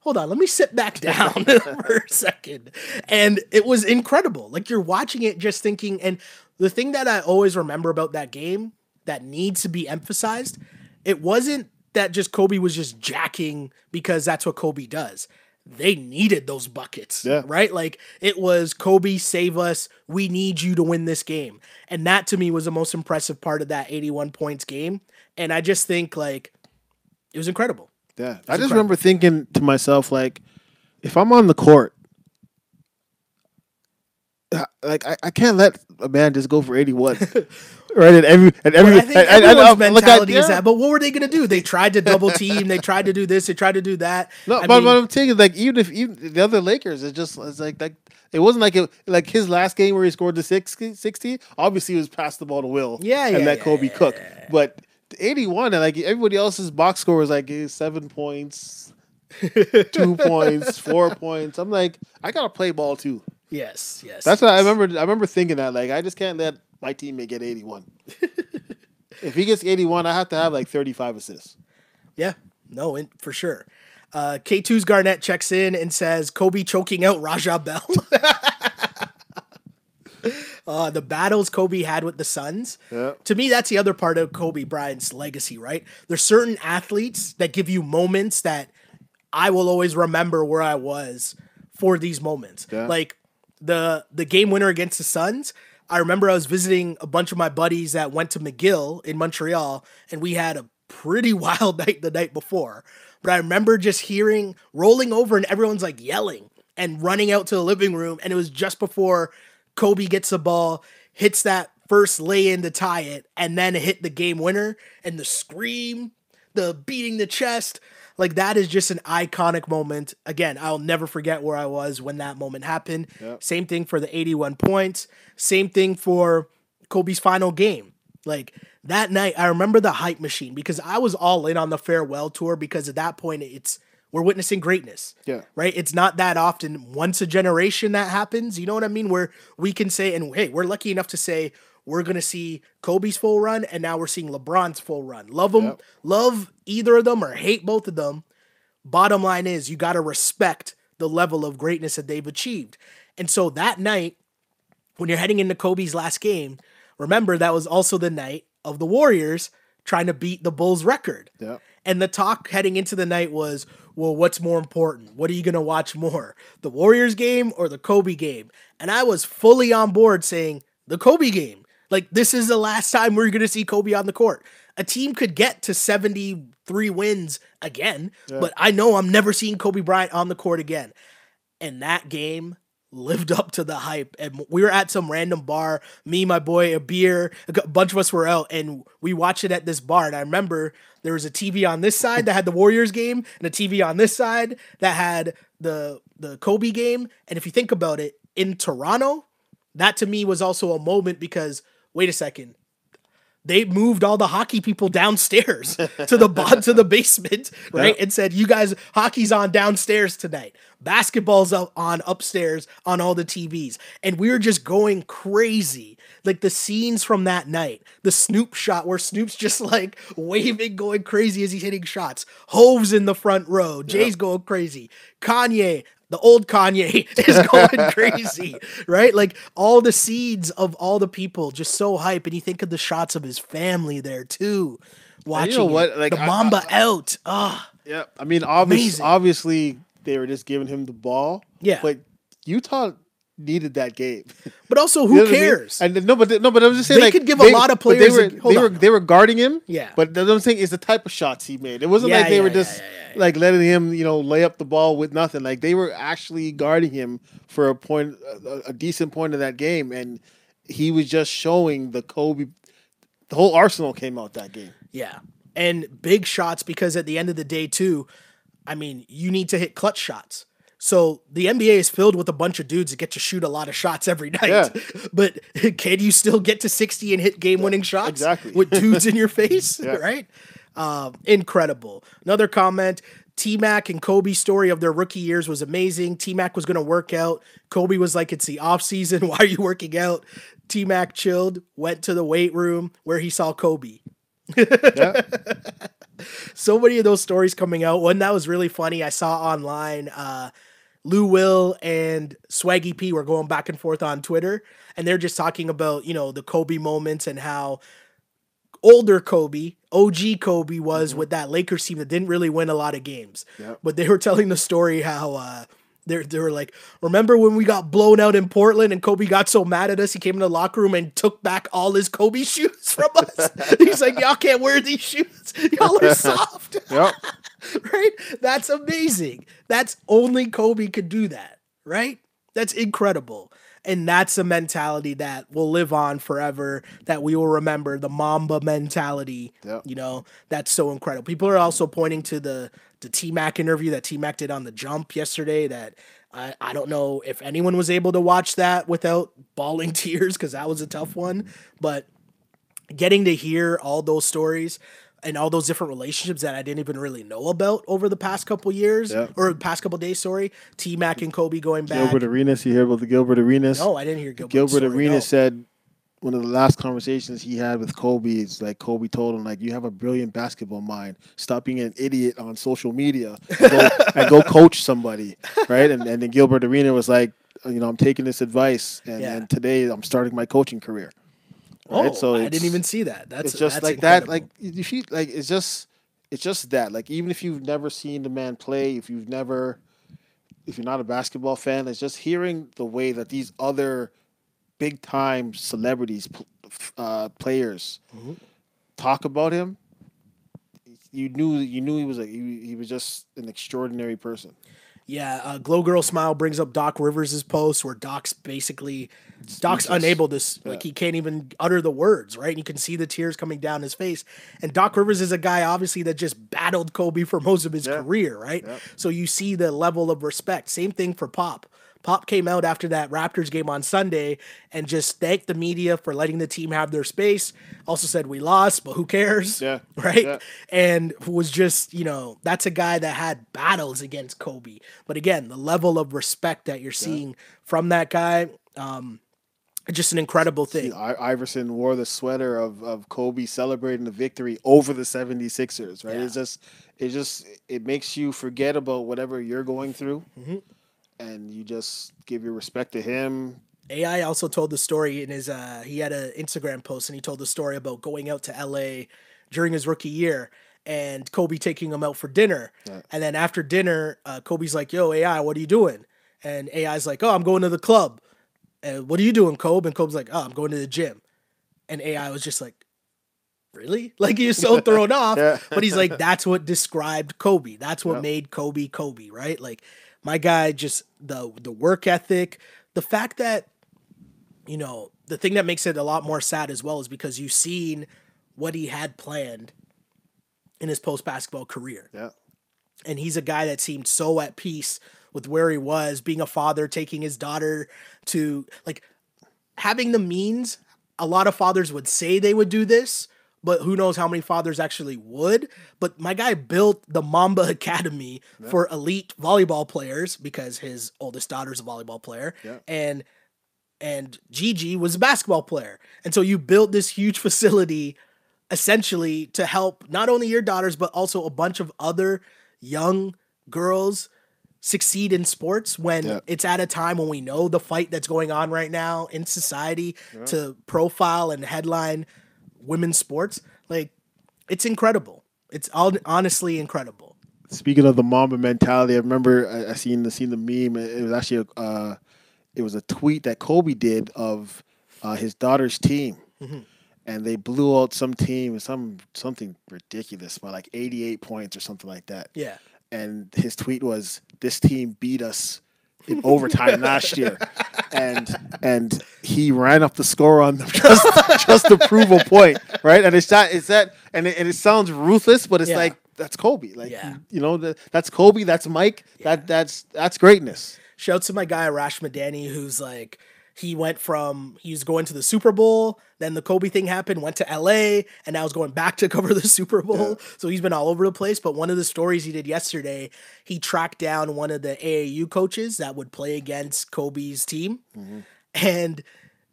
hold on, let me sit back [LAUGHS] down [LAUGHS] for a second. And it was incredible. Like you're watching it just thinking, and the thing that I always remember about that game that needs to be emphasized, it wasn't that just Kobe was just jacking because that's what Kobe does. They needed those buckets, Yeah. right? Like it was Kobe, save us. We need you to win this game. And that to me was the most impressive part of that 81 points game. And I just think like it was incredible. Yeah. I just remember thinking to myself, like, if I'm on the court, uh, like I, I can't let a man just go for 81. [LAUGHS] right? And every and every I think and, and- and, everyone's look at- mentality is yeah. that. But what were they going to do? They tried to double team. they tried to do this. They tried to do that. No, I but mean, what I'm saying is like even if even the other Lakers, it's just it's like like it wasn't like it like his last game where he scored the 60, 60 Obviously, it was pass the ball to Will. Yeah, and yeah, let yeah, Kobe yeah, cook. But 81 and like everybody else's box score was like eh, seven points, [LAUGHS] two points, four points. I'm like, I gotta play ball too. yes, yes. That's what I remember. I remember thinking that like I just can't let my teammate get 81. [LAUGHS] if he gets 81, I have to have like 35 assists. Yeah, no, in, for sure. Uh, K2's Garnett checks in and says Kobe choking out Raja Bell. [LAUGHS] [LAUGHS] uh, the battles Kobe had with the Suns. Yeah. To me, that's the other part of Kobe Bryant's legacy, right? There's certain athletes that give you moments that I will always remember where I was for these moments. Yeah. Like the the game winner against the Suns. I remember I was visiting a bunch of my buddies that went to McGill in Montreal, and we had a pretty [LAUGHS] wild night the night before. But I remember just hearing rolling over and everyone's like yelling and running out to the living room, and it was just before Kobe gets the ball, hits that first lay in to tie it, and then hit the game winner, and the scream, the beating the chest. Like that is just an iconic moment. Again, I'll never forget where I was when that moment happened. Yep. Same thing for the 81 points. Same thing for Kobe's final game. Like that night, I remember the hype machine because I was all in on the farewell tour because at that point it's we're witnessing greatness. Yeah. Right? It's not that often once a generation that happens. You know what I mean? Where we can say, and hey, we're lucky enough to say we're gonna see Kobe's full run, and now we're seeing LeBron's full run. Love them, Yep. love either of them or hate both of them. Bottom line is you gotta respect the level of greatness that they've achieved. And so that night, when you're heading into Kobe's last game, remember that was also the night of the Warriors trying to beat the Bulls record. Yeah. And the talk heading into the night was, well, what's more important? What are you going to watch more? The Warriors game or the Kobe game? And I was fully on board saying the Kobe game. Like, this is the last time we're going to see Kobe on the court. A team could get to 73 wins again, but I know I'm never seeing Kobe Bryant on the court again and that game lived up to the hype. And we were at some random bar, me, my boy, a beer, a bunch of us were out, and we watched it at this bar. And I remember there was a TV on this side that had the Warriors game, and a TV on this side that had the the Kobe game. And if you think about it, in Toronto, that to me was also a moment because wait a second, they moved all the hockey people downstairs [LAUGHS] to the to the basement, right? And said, "You guys, hockey's on downstairs tonight. Basketball's up on upstairs on all the TVs." And we were just going crazy. Like the scenes from that night, the Snoop shot where Snoop's just [LAUGHS] like waving, going crazy as he's hitting shots. Hov's in the front row. Jay's going crazy. Kanye, the old Kanye [LAUGHS] is going [LAUGHS] crazy, right? Like all the seeds of all the people just so hype, and you think of the shots of his family there too, watching know what? Like, the I- Mamba out. Ah, Yeah, I mean, obviously, obviously, they were just giving him the ball. Yeah. but Utah needed that game. but also [LAUGHS] You who know what I mean? cares? And no, but no, but I was just saying They like could give a lot of but They players were, they were they were guarding him. Yeah. but what I'm saying is the type of shots he made. It wasn't Yeah, like they yeah, were just yeah, like letting him, you know, lay up the ball with nothing. Like they were actually guarding him for a point, a, a decent point of that game, and he was just showing the Kobe. The whole arsenal came out that game. Yeah. And big shots because at the end of the day, too, I mean, you need to hit clutch shots. So the NBA is filled with a bunch of dudes that get to shoot a lot of shots every [LAUGHS] night. Yeah. But [LAUGHS] can you still get to 60 and hit game winning shots? exactly. With dudes in your [LAUGHS] face, Yeah. right? Um, incredible. Another comment. T Mac and Kobe's story of their rookie years was amazing. T Mac was going to work out. Kobe was like, It's the off season. Why are you working out? T Mac chilled, went to the weight room where he saw Kobe Yeah, so many of those stories coming out. One that was really funny, I saw online. Uh, Lou Will and Swaggy P were going back and forth on Twitter, and they're just talking about you know the Kobe moments and how older Kobe, OG Kobe was with that Lakers team that didn't really win a lot of games. Yep. But they were telling the story how uh they they were like, remember when we got blown out in Portland and Kobe got so mad at us, he came in the locker room and took back all his Kobe [LAUGHS] shoes from us. He's like, y'all can't wear these shoes. Y'all are [LAUGHS] soft. yep. right? That's amazing. That's only Kobe could do that, right? That's incredible. And that's a mentality that will live on forever, that we will remember the Mamba mentality. Yep. You know, that's so incredible. People are also pointing to the the T Mac interview that T Mac did on the jump yesterday that I, I don't know if anyone was able to watch that without bawling [LAUGHS] tears because that was a tough one. But getting to hear all those stories and all those different relationships that I didn't even really know about over the past couple years or past couple days, sorry. T Mac and Kobe going back. Gilbert Arenas, you hear about the Gilbert Arenas? no, I didn't hear Gilbert. Gilbert story, Arenas no. said one of the last conversations he had with Kobe is like Kobe told him like you have a brilliant basketball mind. Stop being an idiot on social media and go, [LAUGHS] and go coach somebody, right? And and then Gilbert Arena was like, you know, I'm taking this advice, and, Yeah. and today I'm starting my coaching career. Right? Oh, I didn't even see that. That's it's just that's like that. incredible. Like you see, like it's just it's just that. Like even if you've never seen the man play, if you've never, if you're not a basketball fan, it's just hearing the way that these other big time celebrities, uh, players, Mm-hmm. talk about him. You knew you knew he was like he, he was just an extraordinary person. Yeah, uh, Glow Girl Smile brings up Doc Rivers' post where Doc's basically Doc's unable to s like he can't even utter the words, right? And you can see the tears coming down his face. And Doc Rivers is a guy obviously that just battled Kobe for most of his Yeah. career, right? Yeah. So you see the level of respect. Same thing for Pop. Pop came out after that Raptors game on Sunday and just thanked the media for letting the team have their space. Also said we lost, but who cares? Yeah. [LAUGHS] Right? Yeah. and was just you know that's a guy that had battles against Kobe. But again, the level of respect that you're seeing from that guy, um, just an incredible thing. I- Iverson wore the sweater of, of Kobe celebrating the victory over the 76ers, right? Yeah. It's just it just it makes you forget about whatever you're going through Mm-hmm. And you just give your respect to him. AI also told the story in his uh he had an Instagram post and he told the story about going out to LA during his rookie year and Kobe taking him out for dinner. And then after dinner, uh, Kobe's like, "Yo, AI, what are you doing?" And AI's like, "Oh, I'm going to the club." And what are you doing, Kobe? And Kobe's like, "Oh, I'm going to the gym." And AI was just like, "Really?" [LAUGHS] Like he was so thrown [LAUGHS] off. Yeah. But he's like, "That's what described Kobe. That's what Yep. made Kobe Kobe, right?" Like my guy just the the work ethic, the fact that you know, the thing that makes it a lot more sad as well is because you've seen what he had planned in his post basketball career. Yeah. And he's a guy that seemed so at peace with where he was, being a father, taking his daughter to like having the means. A lot of fathers would say they would do this, but who knows how many fathers actually would. But my guy built the Mamba [LAUGHS] Academy for elite volleyball players because his oldest daughter's a volleyball player. Yeah. And and Gigi was a basketball player. And so you built this huge [LAUGHS] facility essentially to help not only your daughters, but also a bunch of other young girls succeed in sports when Yeah. it's at a time when we know the fight that's going on right now in society to profile and headline women's sports. Like, it's incredible. It's all honestly incredible. Speaking of the Mamba mentality, I remember I, I seen the seen the meme. It was actually a, uh, it was a tweet that Kobe did of uh, his daughter's team, and they blew out some team, some something ridiculous by like eighty eight points or something like that. Yeah. and his tweet was, "This team beat us in overtime last year," [LAUGHS] and and he ran up the score on them [LAUGHS] just just to prove a point, right? And it's not, it's that, and it, and it sounds ruthless, but it's Yeah. like that's Kobe, like Yeah. you know, that that's Kobe, that's Mike, that that's that's greatness. Shouts to my guy Rash Madani, who's like he went from he was going to the Super Bowl, then the Kobe thing happened, went to LA, and now is going back to [LAUGHS] cover the Super Bowl. So he's been all over the place. But one of the stories he did yesterday, he tracked down one of the AAU coaches that would play against Kobe's team. Mm-hmm. And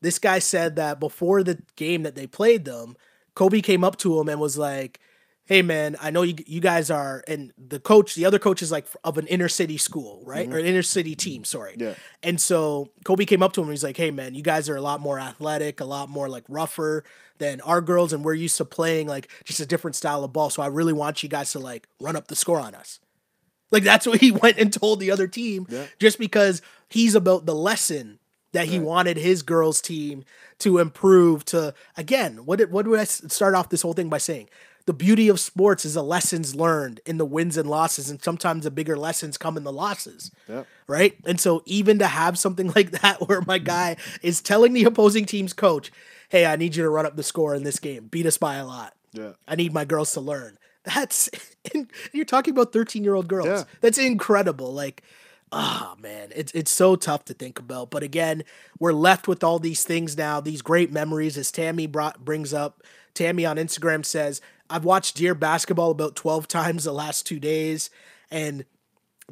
this guy said that before the game that they played them, Kobe came up to him and was like, "Hey man, I know you you guys are and the coach, the other coach is like of an inner city school, right? Mm-hmm. Or an inner city team, sorry. Yeah. And so Kobe came up to him and he's like, "Hey man, you guys are a lot more athletic, a lot more like rougher than our girls and we're used to playing like just a different style of ball. So I really want you guys to like run up the score on us." Like that's what he [LAUGHS] went and told the other team Yeah. just because he's about the lesson that he wanted his girls team to improve to again what did what would I start off this whole thing by saying the beauty of sports is the lessons learned in the wins and losses, and sometimes the bigger lessons come in the losses. Yeah. Right. And so even to have something [LAUGHS] like that where my guy is telling the opposing team's coach, Hey, I need you to run up the score in this game. Beat us by a lot. Yeah. I need my girls to learn. That's [LAUGHS] you're talking about 13 year old girls. Yeah. That's incredible. Like, ah man, it's it's so tough to think about. But again, we're left with all these things now, these great memories. As Tammy brought brings up, Tammy on Instagram says, I've watched Dear Basketball about 12 times the last two days. And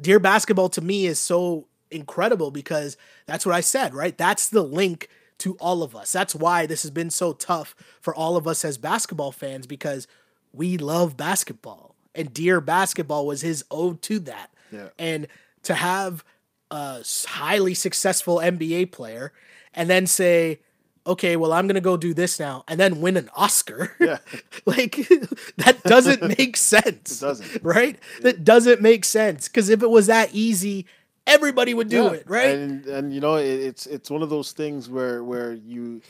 Dear Basketball to me is so incredible because that's what I said, right? That's the link to all of us. That's why this has been so tough for all of us as basketball fans because we love basketball. And Dear Basketball was his ode to that. Yeah. And to have a highly successful NBA player and then say, okay, well, I'm going to go do this now and then win an Oscar. [LAUGHS] Yeah. like, [LAUGHS] that doesn't [LAUGHS] make sense. It doesn't. Right? That doesn't make sense. Because if it was that easy, everybody would do Yeah, it, right? And and you know, it, it's it's one of those things where where you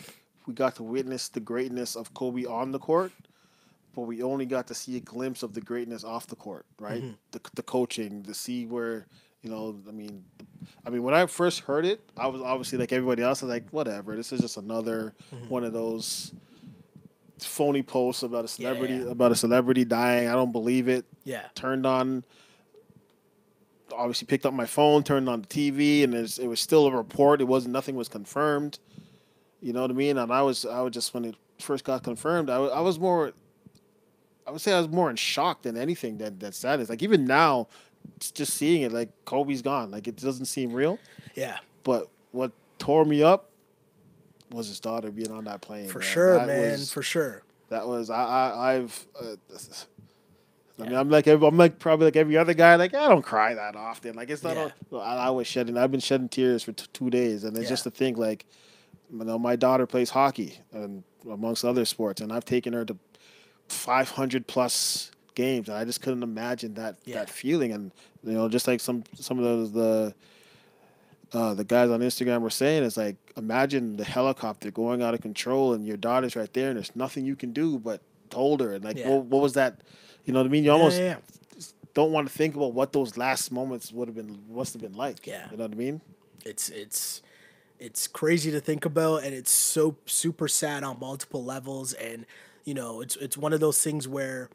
we got to witness the greatness of Kobe on the court, but we only got to see a glimpse of the greatness off the court, right? Mm-hmm. The the coaching, to see where you know, I mean, I mean, when I first heard it, I was obviously like everybody else. I was like, whatever, this is just another Mm-hmm. one of those phony posts about a celebrity yeah. about a celebrity dying. I don't believe it yeah. turned on obviously picked up my phone turned on the tv and there's, it was still a report it wasn't nothing was confirmed you know what i mean and i was i was just when it first got confirmed i, wa- I was more i would say i was more in shock than anything that that sadness like even now just seeing it like kobe's gone like it doesn't seem real Yeah. but what tore me up was his daughter being on that plane For man. sure, That man. was- For sure. that was I, I I've. Uh, I mean, I'm like I'm like probably like every other guy. Like I don't cry that often. Like it's not. Yeah. A, I, I was shedding. I've been shedding tears for t- two days, and it's Yeah. just to think like, you know, my daughter plays hockey and amongst other sports, and I've taken her to 500 plus games, and I just couldn't imagine that Yeah. that feeling. And you know, just like some some of those the. Uh, the guys on Instagram were saying is like, imagine the helicopter going out of control and your daughter's right there and there's nothing you can do but hold her. And like, Yeah. what, what was that? You know what I mean? You almost yeah. don't want to think about what those last moments would have been, must have been like. Yeah. You know what I mean? it's it's it's crazy to think about and it's so super sad on multiple levels and you know it's it's one of those things where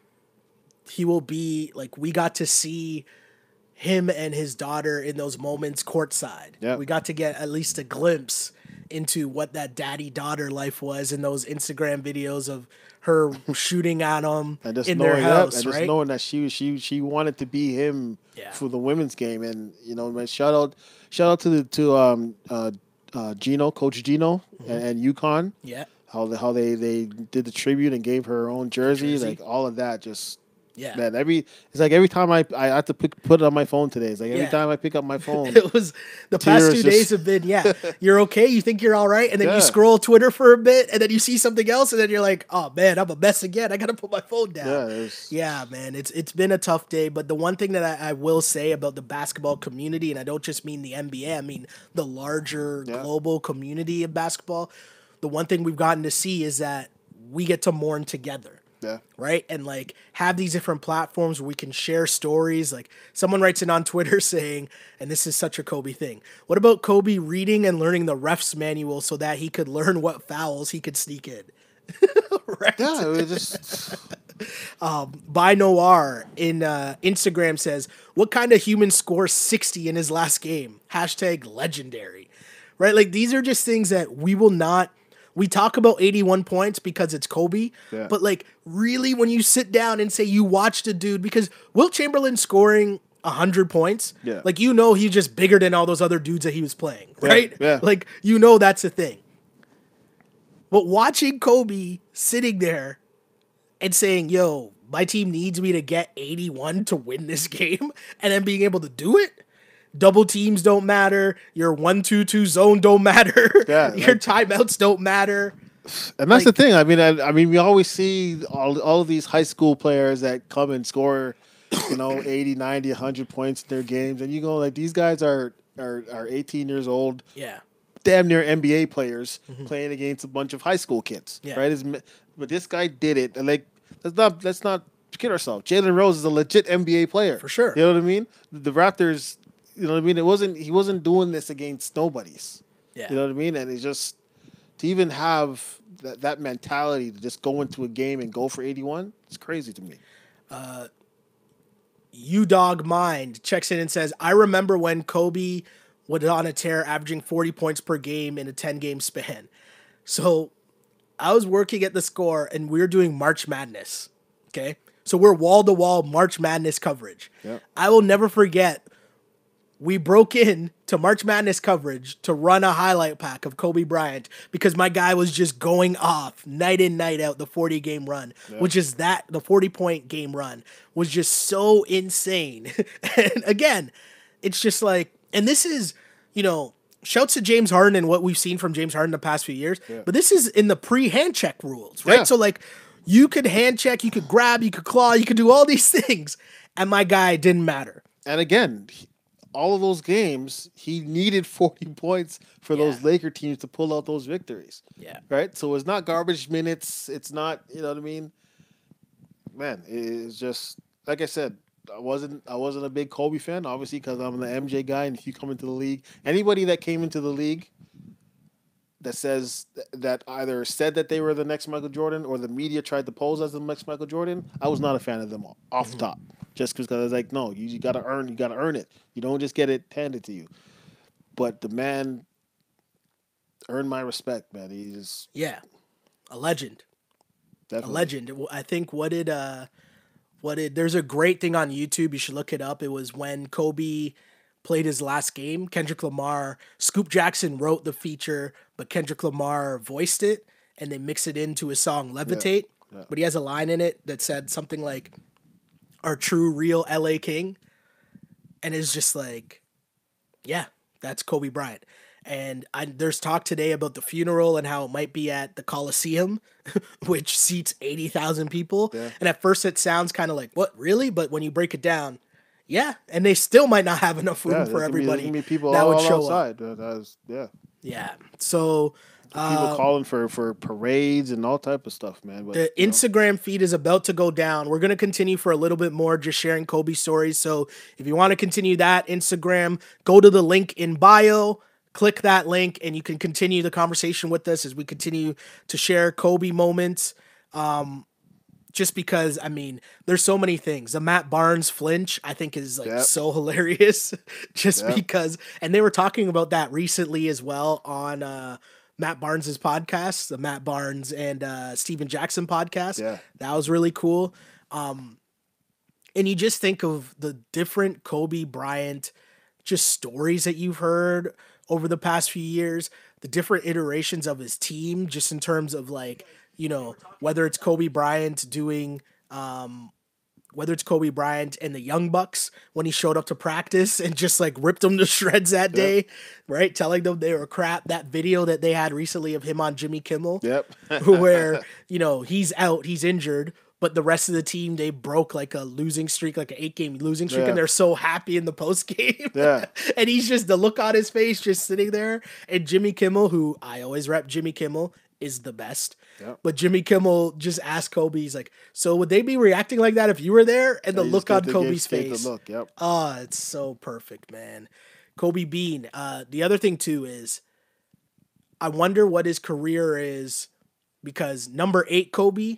he will be like we got to see him and his daughter in those moments courtside. Yeah. We got to get at least a glimpse into what that daddy daughter life was in those Instagram videos of her [LAUGHS] shooting at him And just in knowing their that, house, and right? just knowing that she she she wanted to be him Yeah. for the women's game, and you know, man, shout out shout out to the to um uh, uh Gino, Coach Gino, Mm-hmm. and, and UConn. yeah. How they, how they they did the tribute and gave her own jersey, Jersey. like all of that, just Yeah. man. Every it's like every time I I have to pick, put it on my phone today. It's like every Yeah. time I pick up my [LAUGHS] phone, It was the past two just- days have been yeah. [LAUGHS] You're okay. You think you're all right, and then Yeah. you scroll Twitter for a bit, and then you see something else, and then you're like, oh man, I'm a mess again. I gotta put my phone down. yeah, was, Yeah, man, it's it's been a tough day, but the one thing that I, I will say about the basketball community, and I don't just mean the NBA, I mean the larger global community of basketball. The one thing we've gotten to see is that we get to mourn together yeah. right? And like have these different platforms where we can share stories. Like someone writes in on Twitter [LAUGHS] saying, and this is such a Kobe thing. What about Kobe reading and learning the refs manual so that he could learn what fouls he could sneak in? [LAUGHS] right? Yeah, it was just [LAUGHS] By Noir in uh, Instagram says, "What kind of human scores 60 in his last game?" Hashtag legendary. Right? Like these are just things that we will not. We talk about 81 points because it's Kobe, Yeah. but like really, when you sit down and say you watched a dude, because Wilt Chamberlain scoring 100 points, Yeah. like you know he's just bigger than all those other dudes that he was playing, Yeah, right? yeah. Like you know that's a thing. But watching Kobe sitting there and saying, yo, my team needs me to get 81 to win this [LAUGHS] game, and then being able to do it. Double teams don't matter. Your one two two zone don't matter. Yeah, [LAUGHS] Your like- timeouts don't matter. And that's Like- the thing. I mean, I, I mean, we always see all all of these high school players that come and score, you know, [COUGHS] 80, 90, 100 points in their games, and you go like, these guys are are are 18 years old, Yeah. damn near NBA players mm-hmm. playing against a bunch of high school kids, Yeah. right? It's, but this guy did it, and like let's not let's not kid ourselves. Jalen Rose is a legit NBA player For sure. You know what I mean? The Raptors, you know what I mean. It wasn't he wasn't doing this against nobodies. Yeah. You know what I mean? And it's just to even have that that mentality to just go into a game and go for eighty one. It's crazy to me. Uh, U Dog Mind checks in and says, I remember when Kobe was on a tear averaging 40 points per game in a 10 game span. So I was working at the score and we are doing March Madness. Okay. So we're wall to wall March Madness coverage. Yep. I will never forget. We broke in to March Madness coverage to run a highlight pack of Kobe Bryant because my guy was just going off night in, night out. The 40 game run, which is that the 40 point game run, was just so insane. [LAUGHS] and again, it's just like, and this is, you know, shouts to James Harden and what we've seen from James Harden the past few years, but this is in the pre hand check rules, right? Yeah. So, like, you could hand check, you could grab, you could claw, you could do all these [LAUGHS] things, and my guy didn't matter. And again, he- all of those games, he needed [LAUGHS] 40 points for those Laker teams to pull out those victories. Yeah. Right? So it's not garbage minutes. It's not, you know what I mean? Man, it's just like I said, I wasn't I wasn't a big Kobe fan, obviously, because I'm the MJ guy. And if you come into the league, anybody that came into the league that says that either said that they were the next Michael Jordan or the media tried to pose as the next Michael Jordan, I was not a fan of them off the top. Just because I was like, no, you, you gotta earn, you gotta earn it. You don't just get it handed to you. But the man earned my respect, man. He's Yeah. A legend. a legend. I think what did uh what did there's a great thing on YouTube, you should look it up. It was when Kobe played his last game, Kendrick Lamar, Scoop Jackson wrote the feature, but Kendrick Lamar voiced it and they mix it into his song Levitate. yeah. But he has a line in it that said something like our true real LA King. And it's just like yeah, that's Kobe Bryant. And I, there's talk today about the funeral and how it might be at the Coliseum, [LAUGHS] which seats 80,000 people. Yeah. And at first it sounds kind of like, what, really? But when you break it down, yeah. And they still might not have enough room yeah, for everybody be people that all, would show up. outside. That was- yeah, Yeah. So people uh, calling for for parades and all type of stuff, man. But the you know, Instagram feed is about to go down. We're going to continue for a little bit more, just sharing Kobe stories. So if you want to continue that Instagram, go to the link in bio, click that link, and you can continue the conversation with us as we continue to share Kobe moments. Um, just because I mean, there's so many things. The Matt Barnes flinch, I think, is like Yep. so [LAUGHS] hilarious. just Yep. because, and they were talking about that recently as well on uh, Matt Barnes's podcast, the Matt Barnes and uh, Stephen Jackson podcast. Yeah. that was really cool. Um, and you just think of the different Kobe Bryant just stories that you've heard over the past few years, the different iterations of his team, just in terms of like, you know, whether it's Kobe Bryant doing, um, whether it's Kobe Bryant and the Young Bucks when he showed up to practice and just like ripped them to shreds that day, right? Telling them they were crap. That video that they had recently of him on Jimmy Kimmel, Yep. [LAUGHS] where [LAUGHS] you know he's out, he's injured, but the rest of the team they broke like a losing streak, like an eight game losing streak, Yeah. and they're so happy in the post game. Yeah. [LAUGHS] and he's just the look on his face, just sitting there. And Jimmy Kimmel, who I always rep, Jimmy Kimmel is the best. Yep. But Jimmy Kimmel just asked Kobe, he's like, "So would they be reacting like that if you were there?" And the look on Kobe's face. look. Yep. Oh, it's so perfect, man. Kobe Bean. Uh, the other thing too is, I wonder what his career is, because number eight Kobe.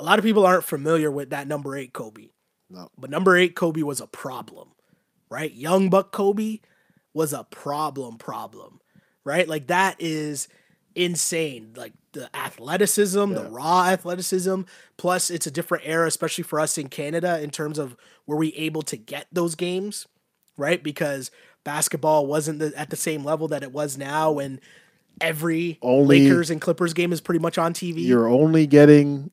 A lot of people aren't familiar with that number eight Kobe, No. but number eight Kobe was a problem, right? Young Buck Kobe was a problem, problem, right? Like that is insane. Like the athleticism, the raw athleticism. Plus, it's a different era, especially for us in Canada, in terms of were we able to get those games, right? Because basketball wasn't the, at the same level that it was now, and every Only- Lakers and Clippers game is pretty much on TV. You're only getting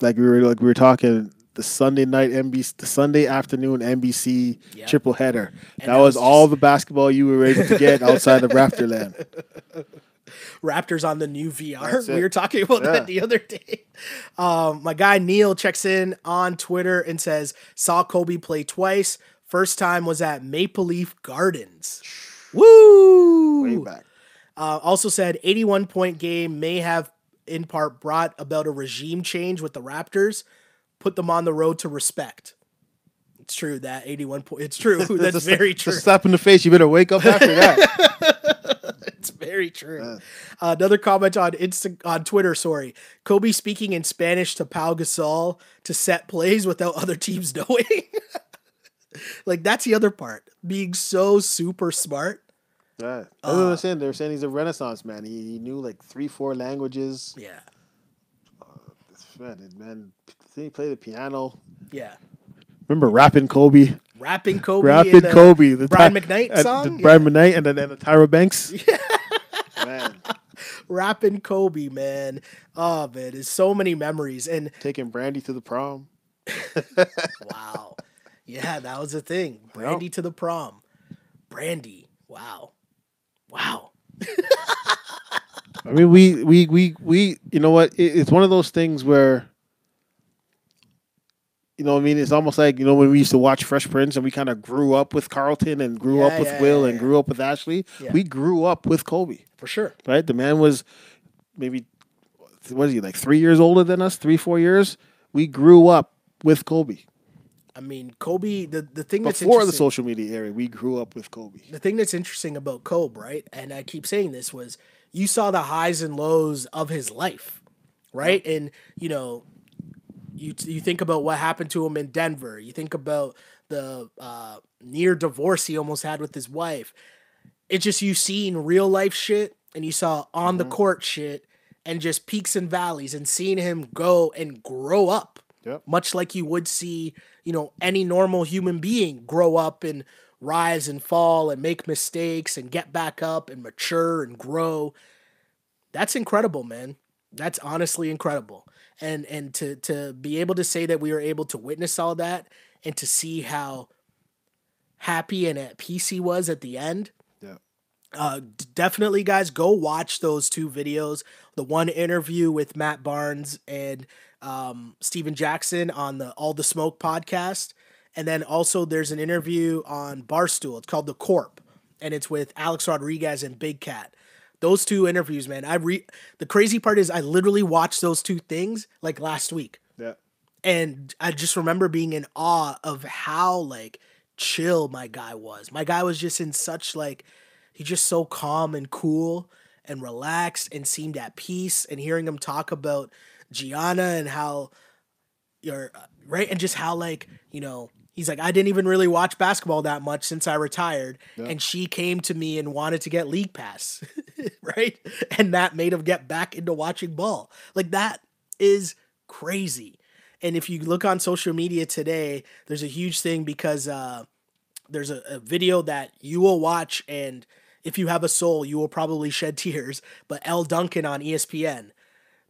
like we were like we were talking the Sunday night NBC, the Sunday afternoon NBC Yep. triple header. That, that was, was all the basketball you were able to get outside of Raptorland. [LAUGHS] Raptors on the new VR. [LAUGHS] We were talking about Yeah. that the other day. Um, my guy Neil checks in on Twitter and says, saw Kobe play twice. First time was at Maple Leaf Gardens. [SIGHS] Woo! Uh, also said 81 point game may have in part brought about a regime change with the Raptors, put them on the road to respect. It's true that 81 point. It's true. [LAUGHS] That's Just- very true. Slap in the face. You better wake up after that. [LAUGHS] It's very true. Uh, another comment on Insta on Twitter. Sorry, Kobe speaking in Spanish to Pau Gasol to set plays without other teams [LAUGHS] knowing. like that's the other part. Being so super smart. Yeah. I Uh, don't understand. They're saying he's a Renaissance man. He, he knew like three, four languages. Yeah, Man, man, he played the piano. yeah. Remember rapping Kobe? Rapping Kobe. Rapping in the Kobe. The Brian Ty- McKnight uh, song? The Brian McKnight and then, then the Tyra Banks. [LAUGHS] Yeah. Man, [LAUGHS] Rapping Kobe, man. Oh man, there's so many memories. And taking Brandy to the prom. [LAUGHS] wow, yeah, that was a thing. Brandy to the prom. Brandy. Wow, wow. I mean, we, we, we, we, you know what? It, it's one of those things where, you know, what I mean, it's almost like you know when we used to watch Fresh Prince and we kind of grew up with Carlton and grew Yeah, up with yeah, Will yeah, and grew up with Ashley. We grew up with Kobe, For sure. right? The man was maybe what is he like three years older than us? Three, four years. We grew up with Kobe I mean, Kobe. The the thing that's before the social media era. We grew up with Kobe. the thing that's interesting about Kobe, right? And I keep saying this was you saw the highs and lows of his life, right? And you know, you you think about what happened to him in Denver. You think about the uh, near divorce he almost had with his wife. It's just you seen real life shit and you saw on the court shit and just peaks and valleys and seeing him go and grow up Yep. much like you would see, you know, any normal human being grow up and rise and fall and make mistakes and get back up and mature and grow. That's incredible, man. That's honestly incredible. And and to to be able to say that we were able to witness all that and to see how happy and at peace he was at the end. Yeah. Uh, definitely, guys, go watch those two videos. The one interview with Matt Barnes and um, Stephen Jackson on the All the Smoke podcast, and then also there's an interview on Barstool. It's called The Corp, and it's with Alex Rodriguez and Big Cat. Those two interviews, man. I re the crazy part is I literally watched those two things like last week Yeah. and I just remember being in awe of how like chill my guy was. My guy was just in such like he's just so calm and cool and relaxed and seemed at peace and hearing him talk about Gianna and how you're uh, right and just how like, you know, he's like I didn't even really watch basketball that much since I retired and she came to me and wanted to get league pass. [LAUGHS] right? And that made him get back into watching ball. Like that is crazy. And if you look on social media today, there's a huge thing because uh, there's a, a video that you will watch, and if you have a soul, you will probably shed tears. But Elle Duncan on ESPN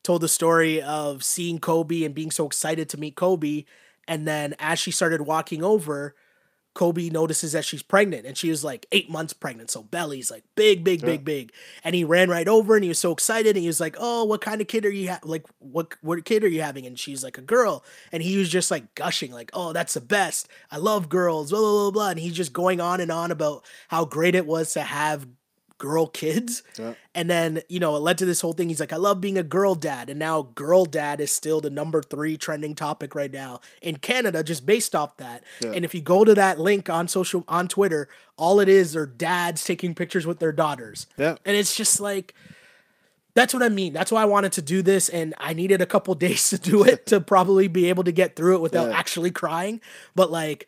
told the story of seeing Kobe and being so excited to meet Kobe. And then as she started walking over, Kobe notices that she's pregnant and she was like eight months pregnant. So belly's like big, big, big, big. And he ran right over and he was so excited. And he was like, Oh, what kind of kid are you ha- like what what kid are you having? And she's like a girl. And he was just like gushing, like, Oh, that's the best. I love girls, blah, blah, blah, blah. And he's just going on and on about how great it was to have girl kids. Yeah. And then, you know, it led to this whole thing. He's like, I love being a girl dad. And now girl dad is still the number three trending topic right now in Canada, just based off that. Yeah. And if you go to that link on social on Twitter, all it is are dads taking pictures with their daughters. Yeah. And it's just like that's what I mean. That's why I wanted to do this, and I needed a couple [LAUGHS] days to do it to probably be able to get through it without Yeah. actually crying. But like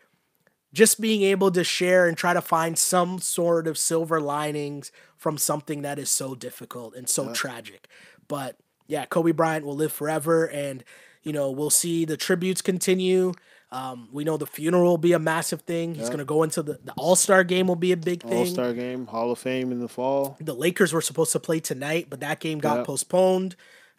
just being able to share and try to find some sort of silver linings from something that is so difficult and so tragic. But yeah, Kobe Bryant will live forever, and you know we'll see the tributes continue. Um, we know the funeral will be a massive thing. He's gonna go into the, the All Star game will be a big thing. All Star game, Hall of Fame in the fall. The Lakers were supposed to play tonight, but that game got Yeah. postponed.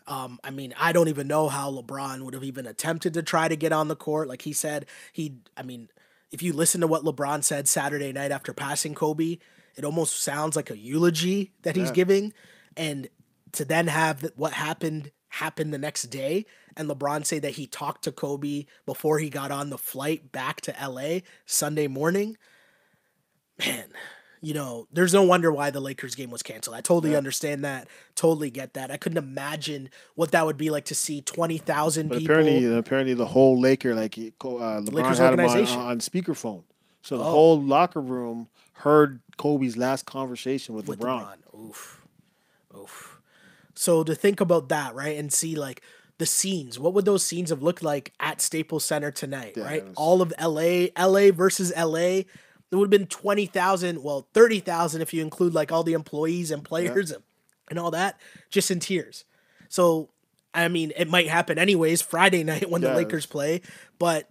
Um, I mean, I don't even know how LeBron would have even attempted to try to get on the court. Like he said, he, I mean, if you listen to what LeBron said Saturday night after passing Kobe, it almost sounds like a eulogy that he's Yeah. giving. And to then have what happened happen the next day and LeBron say that he talked to Kobe before he got on the flight back to LA Sunday morning, man, you know, there's no wonder why the Lakers game was canceled. I totally understand that. Totally get that. I couldn't imagine what that would be like to see 20,000 But people. apparently, apparently the whole Laker, like uh, LeBron Lakers had him on, organization. on speakerphone, so the Oh. whole locker room heard Kobe's last conversation with, with LeBron. LeBron. Oof. Oof. So to think about that, right, and see like the scenes, what would those scenes have looked like at Staples Center tonight, Yeah, right? was- All of LA, LA versus LA. There would have been 20,000, well, 30,000 if you include like all the employees and players and, and all that, just in tears. So, I mean, it might happen anyways Friday [LAUGHS] night when the Lakers play, but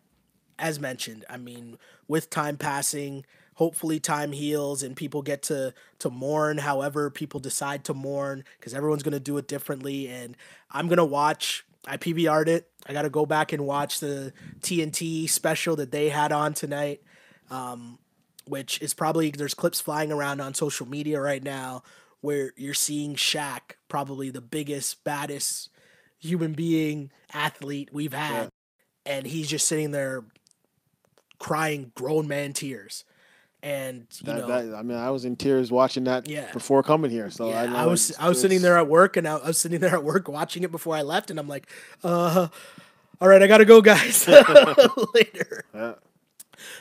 as mentioned, I mean, with time passing, hopefully time heals and people get to to mourn however people decide to mourn because everyone's gonna do it differently. And I'm gonna watch. I PVR'd it. I gotta go back and watch the TNT special that they had on tonight, um, which is probably there's clips flying around on social media right now where you're seeing Shaq, probably the biggest, baddest human being athlete we've had, and he's just sitting there crying grown man tears. And you That, know, that, I mean, I was in tears watching that Yeah. before coming here. So yeah, I, I, was I was sitting there at work, and I, I was sitting there at work watching it before I left, and I'm like, uh, all right, I gotta go, guys. [LAUGHS] [LAUGHS] Later. Yeah.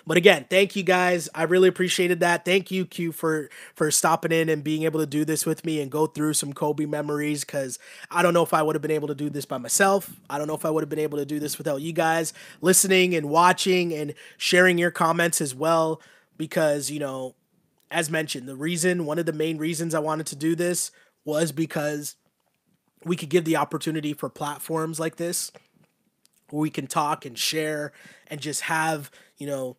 But again, thank you guys. I really appreciated that. Thank you, Q, for for stopping in and being able to do this with me and go through some Kobe memories. Because I don't know if I would have been able to do this by myself. I don't know if I would have been able to do this without you guys listening and watching and sharing your comments as well. Because you know, as mentioned, the reason, one of the main reasons I wanted to do this was because we could give the opportunity for platforms like this where we can talk and share and just have, you know,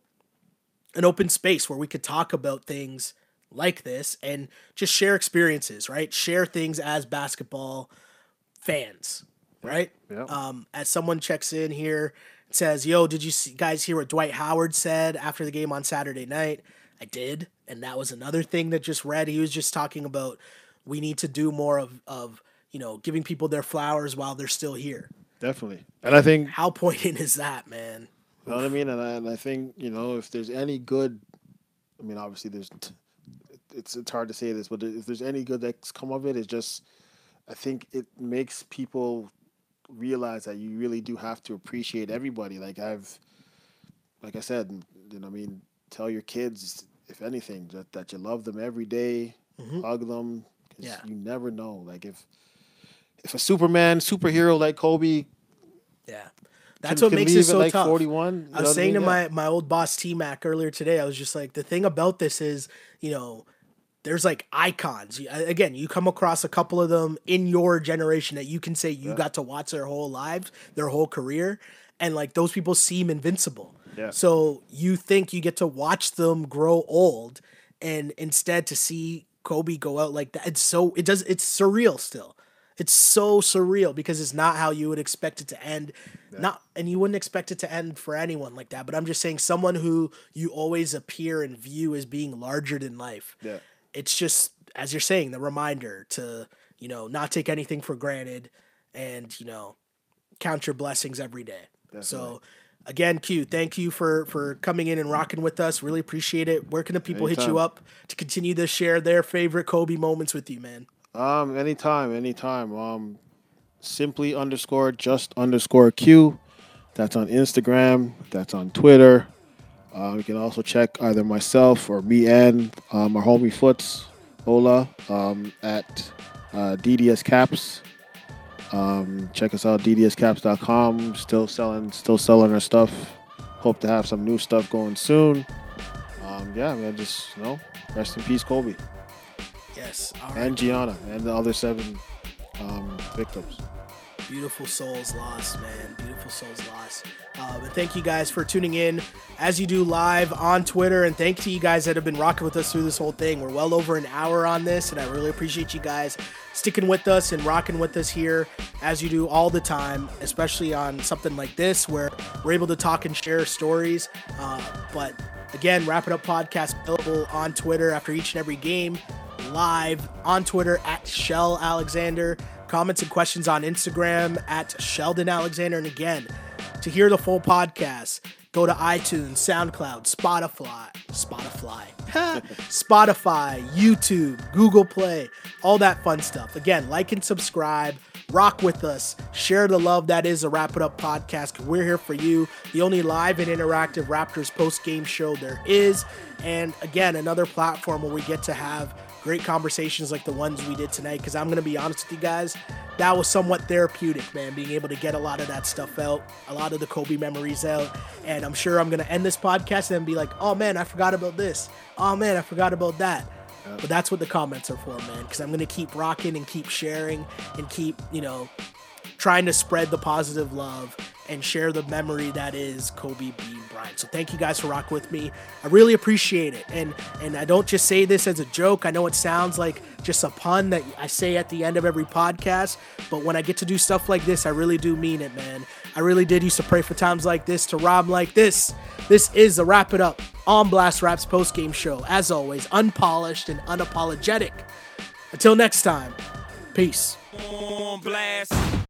an open space where we could talk about things like this and just share experiences, right? Share things as basketball fans, right? Yeah. Um, as someone checks in here and says, "Yo, did you see, guys hear what Dwight Howard said after the game on Saturday night?" I did, and that was another thing that just read. He was just talking about we need to do more of of you know giving people their flowers while they're still here. Definitely. And I think How poignant is that, man? You know what I mean? And I, and I think you know if there's any good, I mean obviously there's, it's it's hard to say this, but if there's any good that's come of it, it's just, I think it makes people realize that you really do have to appreciate everybody. Like I've, like I said, you know, I mean, tell your kids if anything that that you love them every day, mm-hmm. hug them, 'cause Yeah. you never know. Like if if a Superman superhero like Kobe Yeah. That's can- what can makes it so like tough. 41, I was I saying mean? to Yeah. my, my old boss T Mac earlier today, I was just like, the thing about this is, you know, there's like icons. Again, you come across a couple of them in your generation that you can say you got to watch their whole lives, their whole career, and like those people seem invincible. Yeah. So you think you get to watch them grow old, and instead to see Kobe go out like that, it's so it does it's surreal still. It's so surreal because it's not how you would expect it to end. Not and you wouldn't expect it to end for anyone like that. But I'm just saying someone who you always appear and view as being larger than life. Yeah. It's just as you're saying, the reminder to, you know, not take anything for granted and, you know, count your blessings every day. So again, Q, thank you for for coming in and rocking with us. Really appreciate it. Where can the people hit you up to continue to share their favorite Kobe moments with you, man? Um, anytime, anytime. Um, simply underscore just underscore Q. That's on Instagram. That's on Twitter. Uh, you can also check either myself or me and um, our homie Foots Ola um, at uh, DDS Caps. Um, check us out ddscaps.com. Still selling, still selling our stuff. Hope to have some new stuff going soon. Um, yeah, man, just you know, rest in peace, Kobe Yes. All right. and Gianna and the other seven um, victims. Beautiful souls lost, man. Beautiful souls lost. Um, and thank you guys for tuning in as you do live on Twitter. And thank to you guys that have been rocking with us through this whole thing. We're well over an hour on this, and I really appreciate you guys sticking with us and rocking with us here as you do all the time, especially on something like this where we're able to talk and share stories. Uh, but again, Wrap It Up podcast available on Twitter after each and every game live on Twitter at Shell Alexander. Comments and questions on Instagram at Sheldon Alexander. And again, to hear the full podcast, Go to iTunes, SoundCloud, Spotify, Spotify, [LAUGHS] Spotify, YouTube, Google Play, all that fun stuff. Again, like and subscribe. Rock with us. Share the love that is a Wrap It Up podcast. We're here for you. The only live and interactive Raptors post game show there is. And again, another platform where we get to have great conversations like the ones we did tonight. Because I'm going to be honest with you guys, that was somewhat therapeutic, man, being able to get a lot of that stuff out, a lot of the Kobe memories out. And I'm sure I'm going to end this podcast and be like, oh man, I forgot about this. Oh man, I forgot about that. But that's what the comments are for, man, because I'm going to keep rocking and keep sharing and keep, you know, trying to spread the positive love and share the memory that is Kobe Bean Bryant. So thank you guys for rocking with me. I really appreciate it. And and I don't just say this as a joke. I know it sounds like just a pun that I say at the end of every podcast, but when I get to do stuff like this, I really do mean it, man. I really did used to pray for times like this to rob like this. This is a wrap it up on Blast Raps post game show. As always, unpolished and unapologetic. Until next time, peace.